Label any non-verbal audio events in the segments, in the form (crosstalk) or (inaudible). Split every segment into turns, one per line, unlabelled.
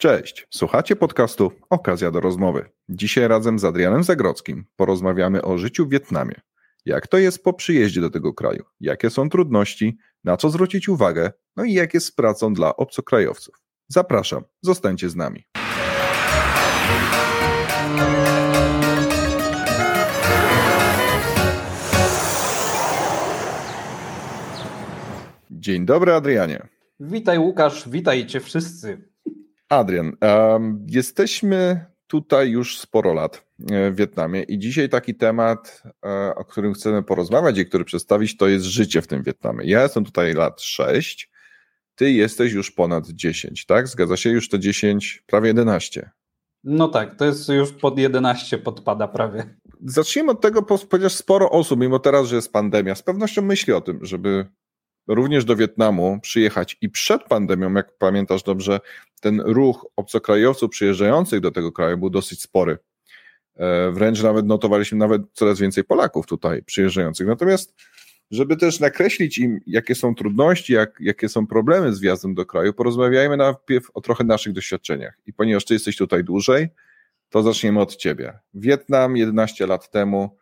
Cześć, słuchacie podcastu Okazja do rozmowy. Dzisiaj razem z Adrianem Zagrodzkim porozmawiamy o życiu w Wietnamie. Jak to jest po przyjeździe do tego kraju? Jakie są trudności? Na co zwrócić uwagę? No i jak jest z pracą dla obcokrajowców? Zapraszam, zostańcie z nami. Dzień dobry, Adrianie.
Witaj, Łukasz, witajcie wszyscy.
Adrian, um, jesteśmy tutaj już sporo lat e, w Wietnamie i dzisiaj taki temat, e, o którym chcemy porozmawiać i który przedstawić, to jest życie w tym Wietnamie. Ja jestem tutaj lat 6, ty jesteś już ponad 10, tak? Zgadza się? Już to 10, prawie 11.
No tak, to jest już pod 11 podpada prawie.
Zacznijmy od tego, ponieważ sporo osób, mimo teraz, że jest pandemia, z pewnością myśli o tym, żeby również do Wietnamu przyjechać i przed pandemią, jak pamiętasz dobrze, ten ruch obcokrajowców przyjeżdżających do tego kraju był dosyć spory. E, wręcz nawet notowaliśmy nawet coraz więcej Polaków tutaj przyjeżdżających. Natomiast, żeby też nakreślić im, jakie są trudności, jak, jakie są problemy z wjazdem do kraju, porozmawiajmy najpierw o trochę naszych doświadczeniach. I ponieważ ty jesteś tutaj dłużej, to zaczniemy od ciebie. Wietnam 11 lat temu.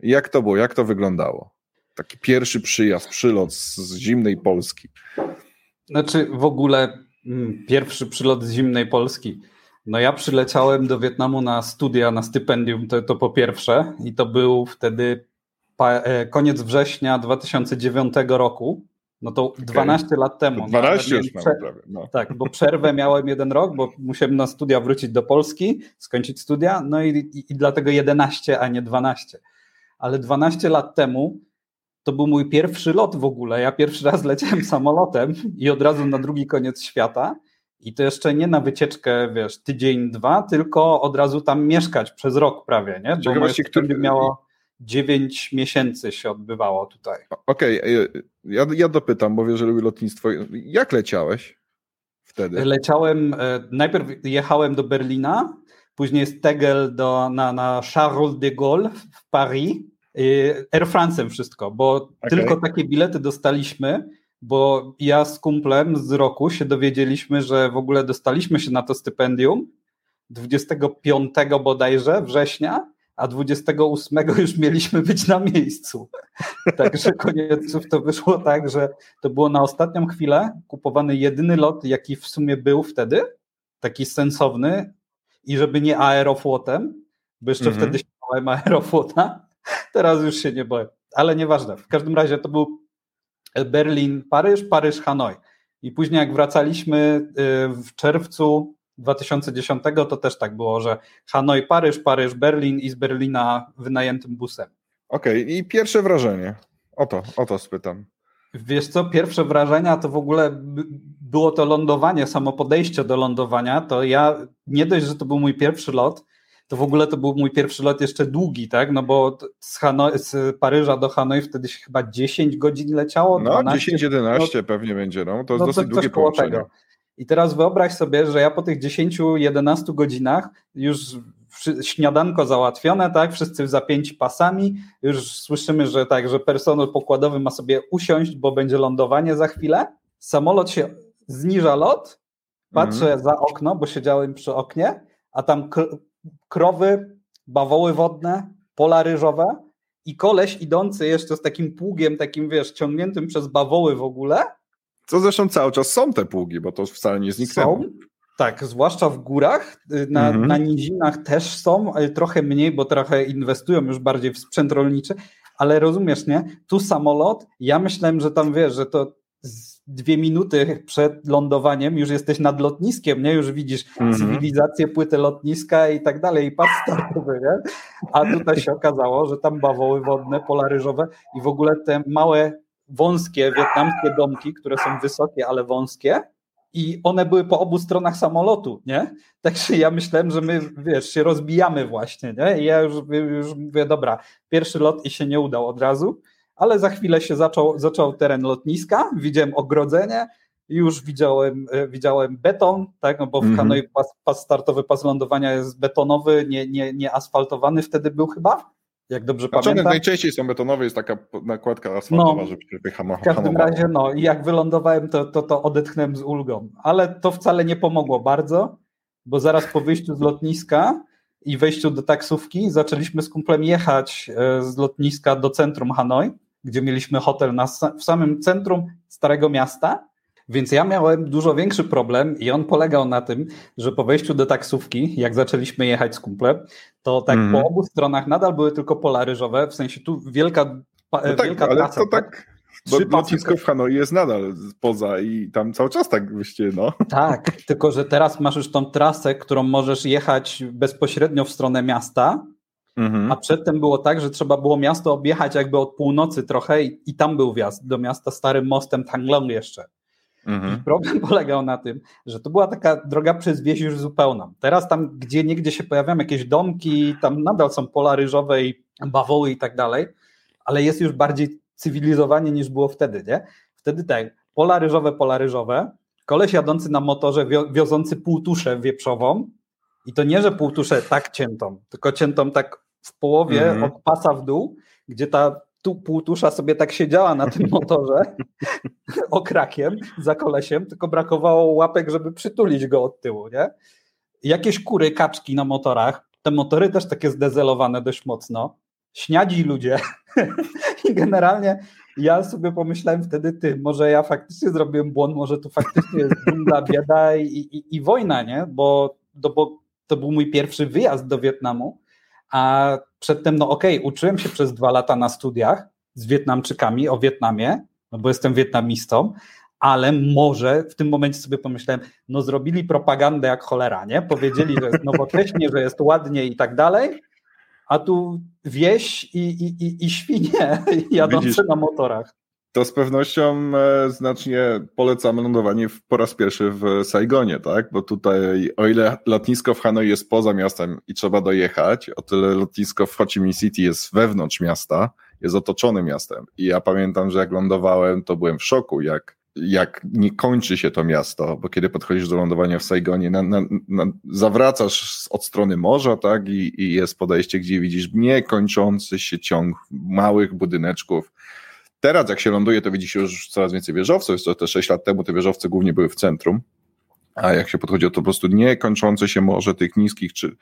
Jak to było? Jak to wyglądało? Taki pierwszy przyjazd, przylot z zimnej Polski.
Znaczy w ogóle mm, pierwszy przylot z zimnej Polski. No ja przyleciałem do Wietnamu na studia, na stypendium, to, to po pierwsze i to był wtedy e, koniec września 2009 roku. No to okay. 12 lat temu.
12 no, już prze... prawie. No.
Tak, bo przerwę miałem jeden rok, bo musiałem na studia wrócić do Polski, skończyć studia, no i, i, i dlatego 11, a nie 12. Ale 12 lat temu to był mój pierwszy lot w ogóle. Ja pierwszy raz leciałem (laughs) samolotem i od razu na drugi koniec świata. I to jeszcze nie na wycieczkę, wiesz, tydzień, dwa, tylko od razu tam mieszkać przez rok prawie, nie? Bo moje który... miało 9 miesięcy się odbywało tutaj.
Okej, okay. ja, ja dopytam, bo wiesz, że lubię lotnictwo. Jak leciałeś wtedy?
Leciałem, e, najpierw jechałem do Berlina, później z Tegel do, na, na Charles de Gaulle w Paris, Air France'em wszystko, bo okay. tylko takie bilety dostaliśmy, bo ja z kumplem z roku się dowiedzieliśmy, że w ogóle dostaliśmy się na to stypendium 25 bodajże września, a 28 już mieliśmy być na miejscu. (laughs) Także konieców to wyszło tak, że to było na ostatnią chwilę kupowany jedyny lot, jaki w sumie był wtedy, taki sensowny i żeby nie aeroflotem, bo jeszcze mm -hmm. wtedy się aeroflota, Teraz już się nie boję. Ale nieważne. W każdym razie to był Berlin, Paryż, Paryż, Hanoi. I później jak wracaliśmy y, w czerwcu 2010, to też tak było, że Hanoi, Paryż, Paryż, Berlin i z Berlina wynajętym busem.
Okej, okay. i pierwsze wrażenie. O to, o to spytam.
Wiesz co, pierwsze wrażenia to w ogóle było to lądowanie, samo podejście do lądowania. To ja nie dość, że to był mój pierwszy lot, to w ogóle to był mój pierwszy lot jeszcze długi, tak? No bo z, Hanoi, z Paryża do Hanoi wtedy się chyba 10 godzin leciało.
No, 10-11 no, pewnie będzie, no. To jest no, dosyć długie połączenie. Tego.
I teraz wyobraź sobie, że ja po tych 10-11 godzinach już śniadanko załatwione, tak, wszyscy zapięci pasami, już słyszymy, że tak, że personel pokładowy ma sobie usiąść, bo będzie lądowanie za chwilę. Samolot się zniża lot, patrzę mm. za okno, bo siedziałem przy oknie, a tam krowy, bawoły wodne, pola ryżowe i koleś idący jeszcze z takim pługiem, takim wiesz, ciągniętym przez bawoły w ogóle.
Co zresztą cały czas są te pługi, bo to wcale nie zniknęło. Są,
tak, zwłaszcza w górach, y, na, mhm. na nizinach też są, trochę mniej, bo trochę inwestują już bardziej w sprzęt rolniczy, ale rozumiesz, nie? Tu samolot, ja myślałem, że tam wiesz, że to dwie minuty przed lądowaniem już jesteś nad lotniskiem, nie? Już widzisz mm -hmm. cywilizację, płytę lotniska i tak dalej, i pas startowy, nie? A tutaj się okazało, że tam bawoły wodne, polaryżowe i w ogóle te małe, wąskie wietnamskie domki, które są wysokie, ale wąskie, i one były po obu stronach samolotu, nie? Także ja myślałem, że my, wiesz, się rozbijamy właśnie, nie? I ja już, już mówię, dobra, pierwszy lot i się nie udał od razu, ale za chwilę się zaczął, zaczął teren lotniska, widziałem ogrodzenie, już widziałem, e, widziałem beton, tak, no bo w mm -hmm. Hanoi pas, pas, startowy, pas lądowania jest betonowy, nie, nie, nie asfaltowany wtedy był chyba, jak dobrze znaczy, pamiętam.
najczęściej są betonowe, jest taka nakładka asfaltowa, no, żeby
W każdym razie, no i jak wylądowałem, to, to, to odetchnąłem z ulgą, ale to wcale nie pomogło bardzo, bo zaraz po wyjściu z lotniska i wejściu do taksówki zaczęliśmy z kumplem jechać e, z lotniska do centrum Hanoi, gdzie mieliśmy hotel na, w samym centrum Starego Miasta. Więc ja miałem dużo większy problem i on polegał na tym, że po wejściu do taksówki, jak zaczęliśmy jechać z kumplem, to tak mm. po obu stronach nadal były tylko pola ryżowe, w sensie tu wielka, no tak, wielka
ale trasa. To tak, tak bo lotnisko w Hanoi jest nadal poza i tam cały czas tak wyście, no.
Tak, tylko że teraz masz już tą trasę, którą możesz jechać bezpośrednio w stronę miasta, mhm. a przedtem było tak, że trzeba było miasto objechać jakby od północy trochę i, i tam był wjazd do miasta starym mostem Tanglong jeszcze. Mhm. problem (laughs) polegał na tym, że to była taka droga przez wieś już zupełna. Teraz tam, gdzie niegdzie się pojawiają jakieś domki, tam nadal są pola ryżowe i bawoły i tak dalej, ale jest już bardziej cywilizowanie niż było wtedy, nie? Wtedy tak, pola ryżowe, pola ryżowe, koleś jadący na motorze, wiozący półtuszę wieprzową i to nie, że półtuszę tak ciętą, tylko ciętą tak w połowie mm -hmm. od pasa w dół, gdzie ta tu półtusza sobie tak siedziała na tym (laughs) motorze (laughs) okrakiem za kolesiem, tylko brakowało łapek, żeby przytulić go od tyłu, nie? Jakieś kury, kaczki na motorach, te motory też takie zdezelowane dość mocno, śniadzi ludzie (laughs) i generalnie ja sobie pomyślałem wtedy, ty, może ja faktycznie zrobiłem błąd, może to faktycznie jest dżungla, bieda i, i, i wojna, nie? Bo, to, bo to był mój pierwszy wyjazd do Wietnamu, a przedtem, no okej, okay, uczyłem się przez dwa lata na studiach z Wietnamczykami o Wietnamie, no bo jestem wietnamistą, ale może w tym momencie sobie pomyślałem, no zrobili propagandę jak cholera, nie? Powiedzieli, że jest nowocześnie, że jest ładnie i tak dalej, a tu wieś i, i, i, i świnie (laughs) jadące Widzisz, na motorach.
To z pewnością e, znacznie polecamy lądowanie w, po raz pierwszy w Saigonie, tak? Bo tutaj, o ile lotnisko w Hanoi jest poza miastem i trzeba dojechać, o tyle lotnisko w Ho Chi Minh City jest wewnątrz miasta, jest otoczone miastem. I ja pamiętam, że jak lądowałem, to byłem w szoku, jak jak nie kończy się to miasto, bo kiedy podchodzisz do lądowania w Saigonie, na, na, na, zawracasz od strony morza, tak, i, i jest podejście, gdzie widzisz niekończący się ciąg małych budyneczków. Teraz, jak się ląduje, to widzi się już coraz więcej wieżowców. Jest to te 6 lat temu te wieżowce głównie były w centrum, a jak się podchodzi, to po prostu niekończące się morze tych niskich czy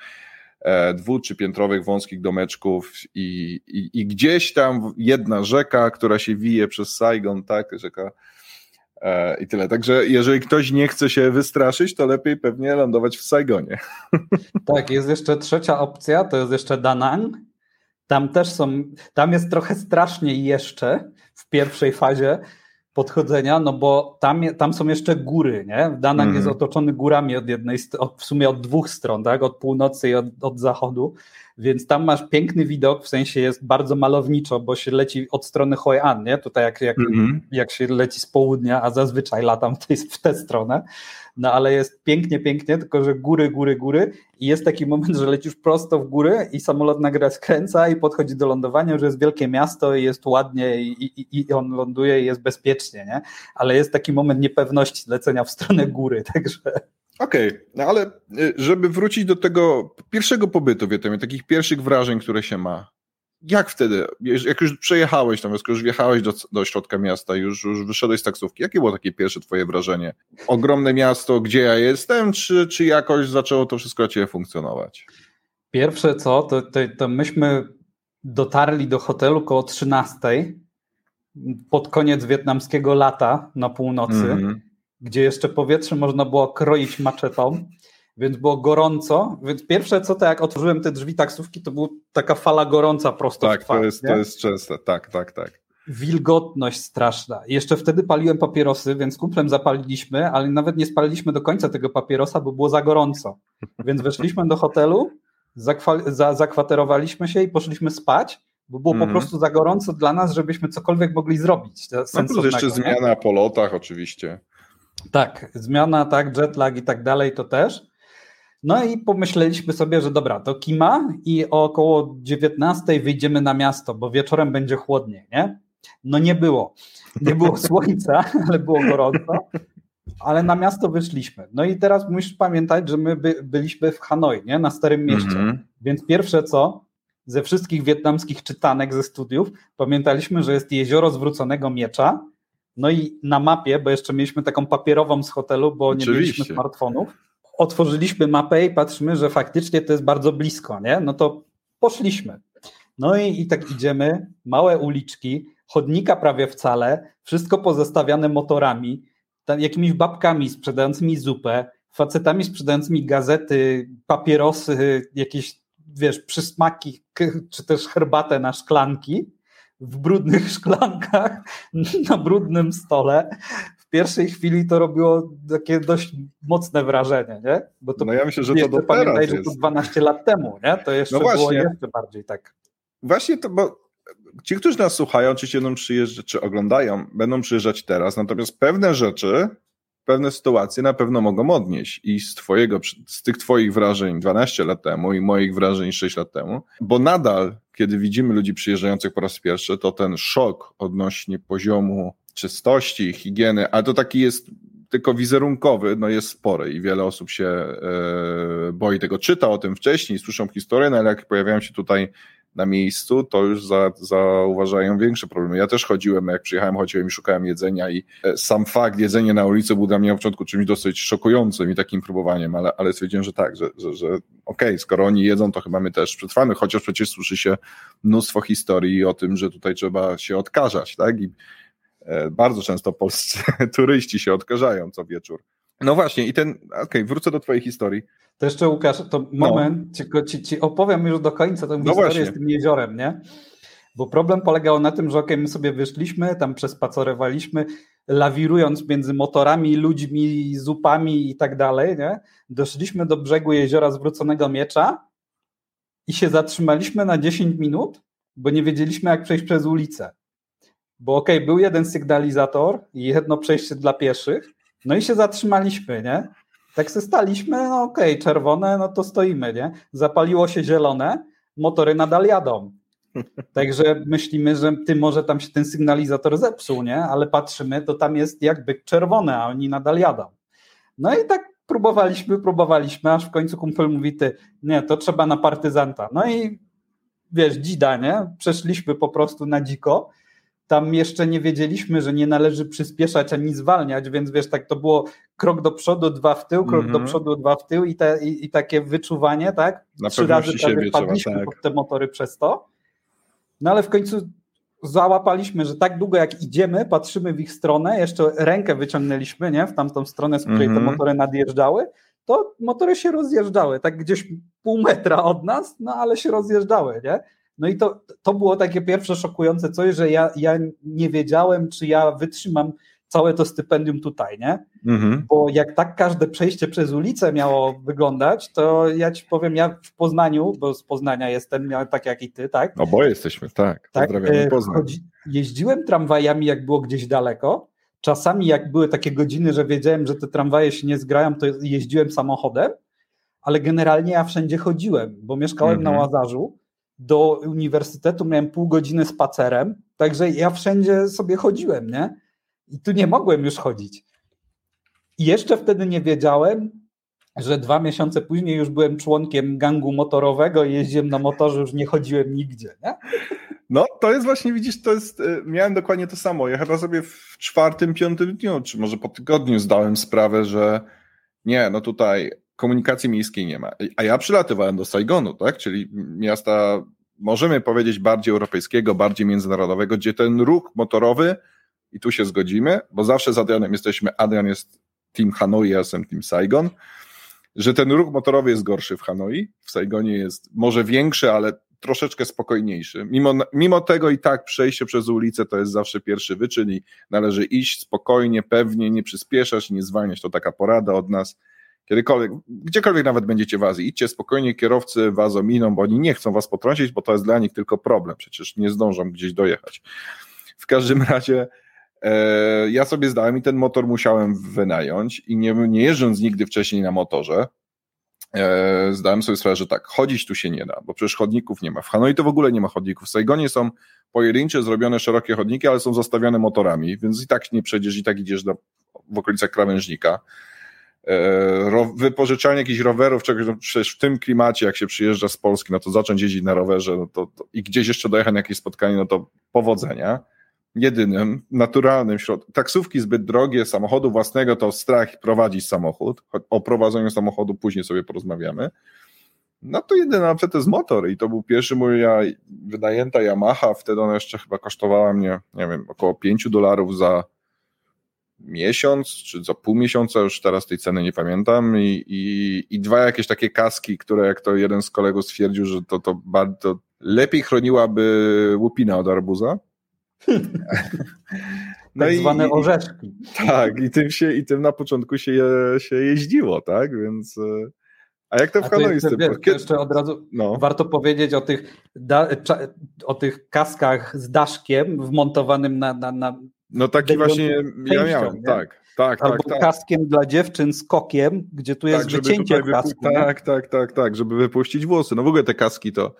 e, dwu czy piętrowych wąskich domeczków i, i, i, gdzieś tam jedna rzeka, która się wije przez Saigon, tak, rzeka E, I tyle. Także jeżeli ktoś nie chce się wystraszyć, to lepiej pewnie lądować w Saigonie. (laughs)
Tak, jest jeszcze trzecia opcja, to jest jeszcze Danang. Tam też są, tam jest trochę straszniej jeszcze w pierwszej fazie podchodzenia, no bo tam, tam są jeszcze góry, nie? Danang mm. jest otoczony górami od jednej, od, w sumie od dwóch stron, tak? Od północy i od, od zachodu. Więc tam masz piękny widok, w sensie jest bardzo malowniczo, bo się leci od strony Hoi An, nie? Tutaj jak, jak, mm jak się leci z południa, a zazwyczaj latam w, tej, w tę stronę. No ale jest pięknie, pięknie, tylko że góry, góry, góry. I jest taki moment, że lecisz prosto w góry i samolot nagle skręca i podchodzi do lądowania, że jest wielkie miasto i jest ładnie i, i, i on ląduje i jest bezpiecznie, nie? Ale jest taki moment niepewności lecenia w stronę góry, (laughs) także...
Okej, okay, no ale y, żeby wrócić do tego pierwszego pobytu w Wietnamie, takich pierwszych wrażeń, które się ma, jak wtedy, jak już przejechałeś tam, już wjechałeś do, do środka miasta, już, już wyszedłeś z taksówki, jakie było takie pierwsze twoje wrażenie? Ogromne miasto, gdzie ja jestem, czy, czy jakoś zaczęło to wszystko dla ciebie funkcjonować?
Pierwsze co, to, to, to myśmy dotarli do hotelu koło 13 pod koniec wietnamskiego lata na północy. Mm -hmm gdzie jeszcze powietrze można było kroić maczetą, więc było gorąco. Więc pierwsze co to, jak otworzyłem te drzwi taksówki, to była taka fala gorąca prosto
tak,
w twarz.
Tak, to jest, to jest częste, tak, tak, tak.
Wilgotność straszna. Jeszcze wtedy paliłem papierosy, więc kumplem zapaliliśmy, ale nawet nie spaliliśmy do końca tego papierosa, bo było za gorąco. Więc weszliśmy do hotelu, za zakwaterowaliśmy się i poszliśmy spać, bo było mm. po mhm. prostu za gorąco dla nas, żebyśmy cokolwiek mogli zrobić.
No plus jeszcze zmiana po lotach oczywiście.
Tak, zmiana, tak, jetlag i tak dalej, to też. No i pomyśleliśmy sobie, że dobra, to kima i około 19 wyjdziemy na miasto, bo wieczorem będzie chłodniej, nie? No nie było. Nie było (laughs) słońca, ale było gorąco. Ale na miasto wyszliśmy. No i teraz musisz pamiętać, że my by, byliśmy w Hanoi, nie? Na Starym Mieście. Mm -hmm. Więc pierwsze co, ze wszystkich wietnamskich czytanek ze studiów, pamiętaliśmy, że jest jezioro zwróconego miecza, no i na mapie, bo jeszcze mieliśmy taką papierową z hotelu, bo Oczywiście. nie mieliśmy smartfonów, otworzyliśmy mapę i patrzymy, że faktycznie to jest bardzo blisko, nie? No to poszliśmy. No i, i tak idziemy, małe uliczki, chodnika prawie wcale, wszystko pozostawiane motorami, tam, jakimiś babkami sprzedającymi zupę, facetami sprzedającymi gazety, papierosy, jakieś, wiesz, przysmaki, czy też herbatę na szklanki, w brudnych (laughs) szklankach, na brudnym stole. W pierwszej chwili to robiło takie dość mocne wrażenie, nie?
Bo to no ja myślę, że to do pamiętaj, że to
12 lat temu, nie? To jeszcze no było jeszcze bardziej tak.
Właśnie to, bo ci, którzy nas słuchają, czy będą przyjeżdżać, czy oglądają, będą przyjeżdżać teraz, natomiast pewne rzeczy, pewne sytuacje na pewno mogą odnieść i z twojego, z tych twoich wrażeń 12 lat temu i moich wrażeń 6 lat temu, bo nadal, kiedy widzimy ludzi przyjeżdżających po raz pierwszy, to ten szok odnośnie poziomu czystości, higieny, ale to taki jest tylko wizerunkowy, no jest spory i wiele osób się e, boi tego, czyta o tym wcześniej, słyszą historię, no ale jak pojawiają się tutaj na miejscu, to już za, zauważają większe problemy. Ja też chodziłem, jak przyjechałem, chodziłem i szukałem jedzenia i e, sam fakt jedzenia na ulicy był dla mnie na początku czymś dosyć szokującym i takim próbowaniem, ale, ale stwierdziłem, że tak, że, że, że okej, okay, skoro oni jedzą, to chyba my też przetrwamy, chociaż przecież słyszy się mnóstwo historii o tym, że tutaj trzeba się odkażać, tak? I bardzo często polscy (laughs) turyści się odkażają co wieczór. No właśnie, i ten, okej, okay, wrócę do Twojej historii.
To jeszcze Łukasz, to no. moment, no. ci, ci, opowiem już do końca tą no historię właśnie. z tym jeziorem, nie? Bo problem polegał na tym, że okej, okay, my sobie wyszliśmy, tam przespacerowaliśmy, lawirując między motorami, ludźmi, zupami i tak dalej, nie? Doszliśmy do brzegu jeziora zwróconego miecza i się zatrzymaliśmy na 10 minut, bo nie wiedzieliśmy, jak przejść przez ulicę. Bo okej, okay, był jeden sygnalizator i jedno przejście dla pieszych, no i się zatrzymaliśmy, nie? Tak se staliśmy, no okej, okay, czerwone, no to stoimy, nie? Zapaliło się zielone, motory nadal jadą. Także myślimy, że ty może tam się ten sygnalizator zepsuł, nie? Ale patrzymy, to tam jest jakby czerwone, a oni nadal jadą. No i tak próbowaliśmy, próbowaliśmy, aż w końcu kumpel mówi, ty, nie, to trzeba na partyzanta. No i wiesz, dzida, nie? Przeszliśmy po prostu na dziko tam jeszcze nie wiedzieliśmy, że nie należy przyspieszać ani zwalniać, więc wiesz, tak to było krok do przodu, dwa w tył, krok mm -hmm. do mhm. przodu, dwa w tył i, te, i, i takie wyczuwanie, tak?
Na Trzy razy prawie
padliśmy tak. pod te motory przez to. No ale w końcu załapaliśmy, że tak długo jak idziemy, patrzymy w ich stronę, jeszcze rękę wyciągnęliśmy, nie? W tamtą stronę, z której mm -hmm. te mhm. motory nadjeżdżały, to motory się rozjeżdżały, tak gdzieś pół metra od nas, no ale się rozjeżdżały, nie? No i to, to było takie pierwsze szokujące coś, że ja, ja nie wiedziałem, czy ja wytrzymam całe to stypendium tutaj, nie? Mhm. Bo jak tak każde przejście przez ulicę miało wyglądać, to ja ci powiem, ja w Poznaniu, bo z Poznania jestem, tak jak i ty, tak?
Oboje jesteśmy, tak.
tak Pozdrawiam Poznań. Chodzi, jeździłem tramwajami, jak było gdzieś daleko. Czasami, jak były takie godziny, że wiedziałem, że te tramwaje się nie zgrają, to jeździłem samochodem, ale generalnie ja wszędzie chodziłem, bo mieszkałem mhm. na Łazarzu do uniwersytetu miałem pół godziny spacerem, także ja wszędzie sobie chodziłem, nie? I tu nie mogłem już chodzić. I jeszcze wtedy nie wiedziałem, że dwa miesiące później już byłem członkiem gangu motorowego i jeździłem na motorze, już nie chodziłem nigdzie, nie?
No, to jest właśnie, widzisz, to jest, y, miałem dokładnie to samo. Ja chyba sobie w czwartym, piątym dniu, czy może po tygodniu zdałem sprawę, że nie, no tutaj komunikacji miejskiej nie ma. A ja przylatywałem do Saigonu, tak? Czyli miasta, możemy powiedzieć, bardziej europejskiego, bardziej międzynarodowego, gdzie ten ruch motorowy, i tu się zgodzimy, bo zawsze z Adrianem jesteśmy, Adrian jest team Hanoi, ja jestem team Saigon, że ten ruch motorowy jest gorszy w Hanoi, w Saigonie jest może większy, ale troszeczkę spokojniejszy. Mimo, mimo tego i tak przejście przez ulicę to jest zawsze pierwszy wyczyn i należy iść spokojnie, pewnie, nie przyspieszać, nie zwalniać. To taka porada od nas kiedykolwiek, gdziekolwiek nawet będziecie w Azji, idźcie spokojnie, kierowcy was ominą, bo oni nie chcą was potrącić, bo to jest dla nich tylko problem, przecież nie zdążą gdzieś dojechać. W każdym (laughs) razie e, ja sobie zdałem i ten motor musiałem wynająć i nie, nie jeżdżąc nigdy wcześniej na motorze, e, zdałem sobie sprawę, że tak, chodzić tu się nie da, bo przecież chodników nie ma. W Hanoi to w ogóle nie ma chodników. W Saigonie są pojedyncze, zrobione szerokie chodniki, ale są zostawione motorami, więc i tak nie przejdziesz, i tak idziesz do, w okolicach krawężnika. E, wypożyczanie jakichś rowerów, czegoś, no przecież w tym klimacie, jak się przyjeżdża z Polski, no to zacząć jeździć na rowerze no to, to, i gdzieś jeszcze dojechać na jakieś spotkanie, no to powodzenia. jedynym naturalnym środkiem. Taksówki zbyt drogie, samochodu własnego to strach prowadzić samochód. O prowadzeniu samochodu później sobie porozmawiamy. No to jedyna opcja to jest motor i to był pierwszy mój ja, wynajęta Yamaha, wtedy ona jeszcze chyba kosztowała mnie, nie wiem, około 5 dolarów za miesiąc, czy za pół miesiąca, już teraz tej ceny nie pamiętam i, i, i dwa jakieś takie kaski, które jak to jeden z kolegów stwierdził, że to, to bardzo lepiej chroniłaby łupina od arbuza. (laughs)
No tak i, zwane orzeszki.
Tak, i tym, się, i tym na początku się, je, się jeździło, tak, więc... E, a jak to w Hanoi
Jeszcze od razu no. warto powiedzieć o tych, da, o tych kaskach z daszkiem wmontowanym na, na, na
no taki właśnie ja miałem, nie? tak. Tak,
Albo
tak, tak.
kaskiem dla dziewczyn z kokiem, gdzie tu jest tak, wycięcie w kasku.
Tak, tak, tak, tak, żeby wypuścić włosy. No w ogóle te kaski to,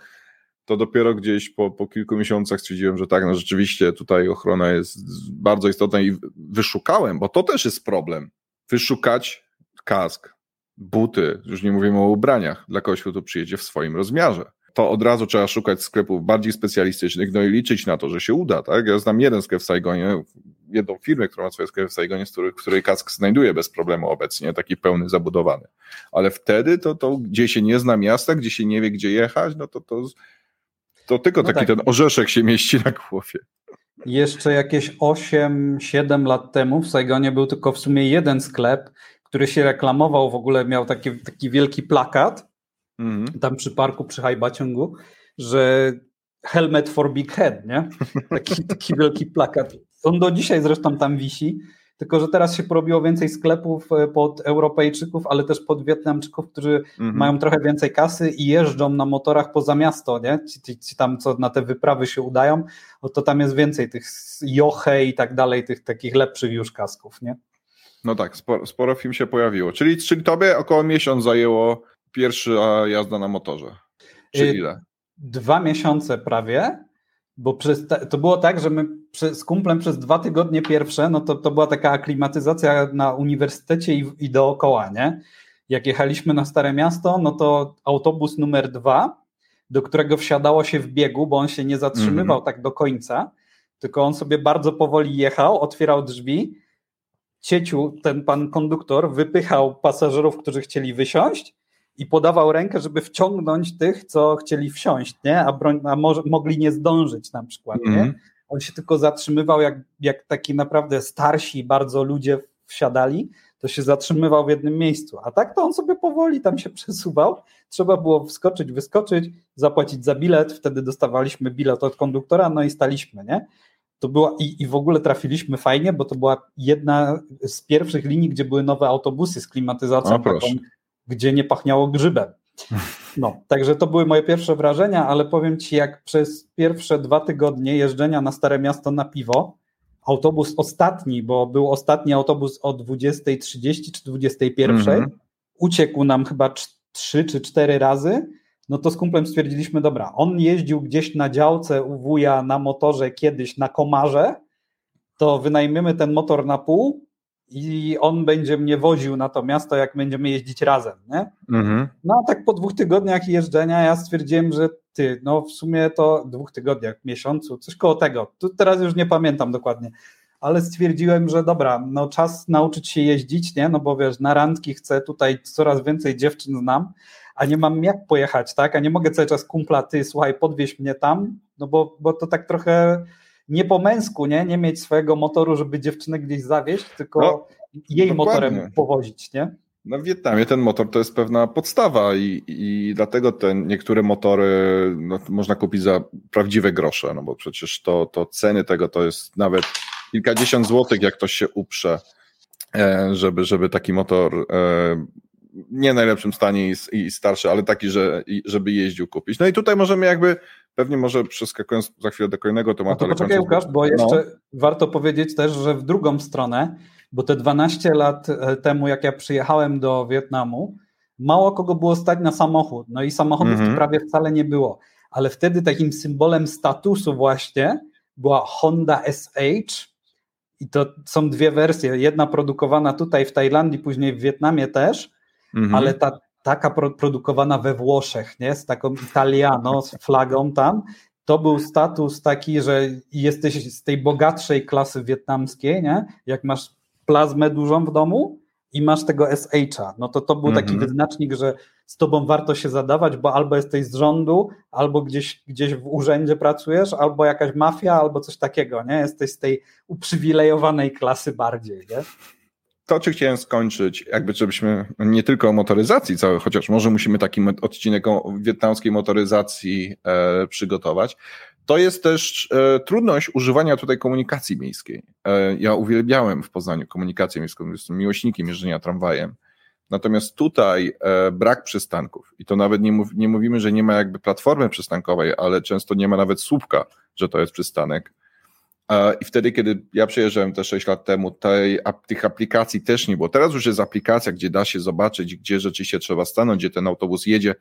to dopiero gdzieś po, po kilku miesiącach stwierdziłem, że tak, no rzeczywiście tutaj ochrona jest bardzo istotna i wyszukałem, bo to też jest problem. Wyszukać kask, buty, już nie mówimy o ubraniach, dla kogoś, kto tu przyjedzie w swoim rozmiarze to od razu trzeba szukać sklepów bardziej specjalistycznych, no i liczyć na to, że się uda, tak? Ja znam jeden sklep w Saigonie, jedną firmę, która ma swoje sklepy w Saigonie, z której, której kask znajduje bez problemu obecnie, taki pełny, zabudowany. Ale wtedy to, to gdzie się nie zna miasta, gdzie się nie wie, gdzie jechać, no to, to, to tylko no taki tak. ten orzeszek się mieści na głowie.
Jeszcze jakieś 8-7 lat temu w Saigonie był tylko w sumie jeden sklep, który się reklamował, w ogóle miał taki, taki wielki plakat, mhm. tam przy parku, przy Hajbaciągu, że helmet for big head, nie? Taki, (laughs) taki wielki plakat. On do dzisiaj zresztą tam wisi, tylko że teraz się porobiło więcej sklepów e, pod Europejczyków, ale też pod Wietnamczyków, którzy mhm. mają trochę więcej kasy i jeżdżą na motorach poza miasto, nie? Ci, ci, ci tam, co na te wyprawy się udają, to tam jest więcej tych Joche i tak dalej, tych takich lepszych już kasków, nie?
No tak, sporo, sporo film się pojawiło. Czyli, czyli tobie około miesiąc zajęło pierwsza jazda na motorze? Czy y, ile?
Dwa miesiące prawie, bo przez, to było tak, że my z kumplem przez dwa tygodnie pierwsze, no to, to była taka aklimatyzacja na uniwersytecie i, i dookoła, nie? Jak jechaliśmy na Stare Miasto, no to autobus numer dwa, do którego wsiadało się w biegu, bo on się nie zatrzymywał mm -hmm. tak do końca, tylko on sobie bardzo powoli jechał, otwierał drzwi, cieciu, ten pan konduktor, wypychał pasażerów, którzy chcieli wysiąść i podawał rękę, żeby wciągnąć tych, co chcieli wsiąść, nie? a, broń, a może, mogli nie zdążyć na przykład. Mm. Nie? Mhm. On się tylko zatrzymywał, jak, jak taki naprawdę starsi bardzo ludzie wsiadali, to się zatrzymywał w jednym miejscu. A tak to on sobie powoli tam się (laughs) przesuwał. Trzeba było wskoczyć, wyskoczyć, zapłacić za bilet, wtedy dostawaliśmy bilet od konduktora, no i staliśmy, nie? To była i, i w ogóle trafiliśmy fajnie, bo to była jedna z pierwszych linii, gdzie były nowe autobusy z klimatyzacją taką gdzie nie pachniało grzybem. No, także to były moje pierwsze wrażenia, ale powiem Ci, jak przez pierwsze dwa tygodnie jeżdżenia na Stare Miasto na piwo, autobus ostatni, bo był ostatni autobus o 20.30 czy 21.00, mm -hmm. uciekł nam chyba trzy czy cztery razy, no to z kumplem stwierdziliśmy, dobra, on jeździł gdzieś na działce u wuja na motorze kiedyś na komarze, to wynajmiemy ten motor na pół, i on będzie mnie woził na to miasto, jak będziemy jeździć razem, nie? Mhm. No a tak po dwóch tygodniach jeżdżenia ja stwierdziłem, że ty, no w sumie to dwóch tygodniach, miesiącu, coś koło tego, tu teraz już nie pamiętam dokładnie, ale stwierdziłem, że dobra, no czas nauczyć się jeździć, nie? No bo wiesz, na randki chcę, tutaj coraz więcej dziewczyn znam, a nie mam jak pojechać, tak? A nie mogę cały czas kumpla, ty słuchaj, podwieź mnie tam, no bo, bo to tak trochę nie po męsku, nie? Nie mieć swojego motoru, żeby dziewczynę gdzieś zawieźć, tylko no, jej dokładnie. motorem powozić, nie?
No w Wietnamie ten motor to jest pewna podstawa i, i dlatego te niektóre motory no, można kupić za prawdziwe grosze, no bo przecież to, to ceny tego to jest nawet kilkadziesiąt złotych, jak ktoś się uprze, e, żeby, żeby taki motor e, nie najlepszym stanie i, i starszy, ale taki, że, żeby jeździł kupić. No i tutaj możemy jakby, pewnie może przeskakując za chwilę do kolejnego tematu.
No to poczekaj Łukasz, bo jeszcze no. warto powiedzieć też, że w drugą stronę, bo te 12 lat e, temu, jak ja przyjechałem do Wietnamu, mało kogo było stać na samochód, no i samochodów mm -hmm. prawie wcale nie było, ale wtedy takim symbolem statusu właśnie była Honda SH i to są dwie wersje, jedna produkowana tutaj w Tajlandii, później w Wietnamie też, mhm. ale ta taka pro, produkowana we Włoszech, nie? z taką Italiano, z flagą tam, to był status taki, że jesteś z tej bogatszej klasy wietnamskiej, nie? Jak masz plazmę dużą w domu i masz tego SH-a, no to to był taki mm -hmm. wyznacznik, że z tobą warto się zadawać, bo albo jesteś z rządu, albo gdzieś, gdzieś w urzędzie pracujesz, albo jakaś mafia, albo coś takiego, nie? Jesteś z tej uprzywilejowanej klasy bardziej, nie?
To, czy chciałem skończyć, jakby żebyśmy nie tylko o motoryzacji całej, chociaż może musimy taki odcinek o wietnamskiej motoryzacji e, przygotować, to jest też e, trudność używania tutaj komunikacji miejskiej. E, ja uwielbiałem w Poznaniu komunikację miejską, jestem miłośnikiem jeżdżenia tramwajem. Natomiast tutaj e, brak przystanków i to nawet nie, mów, nie mówimy, że nie ma jakby platformy przystankowej, ale często nie ma nawet słupka, że to jest przystanek i wtedy, kiedy ja przyjeżdżałem te 6 lat temu, tej, tych aplikacji też nie było. Teraz już jest aplikacja, gdzie da się zobaczyć, gdzie rzeczywiście trzeba stanąć, gdzie ten autobus jedzie.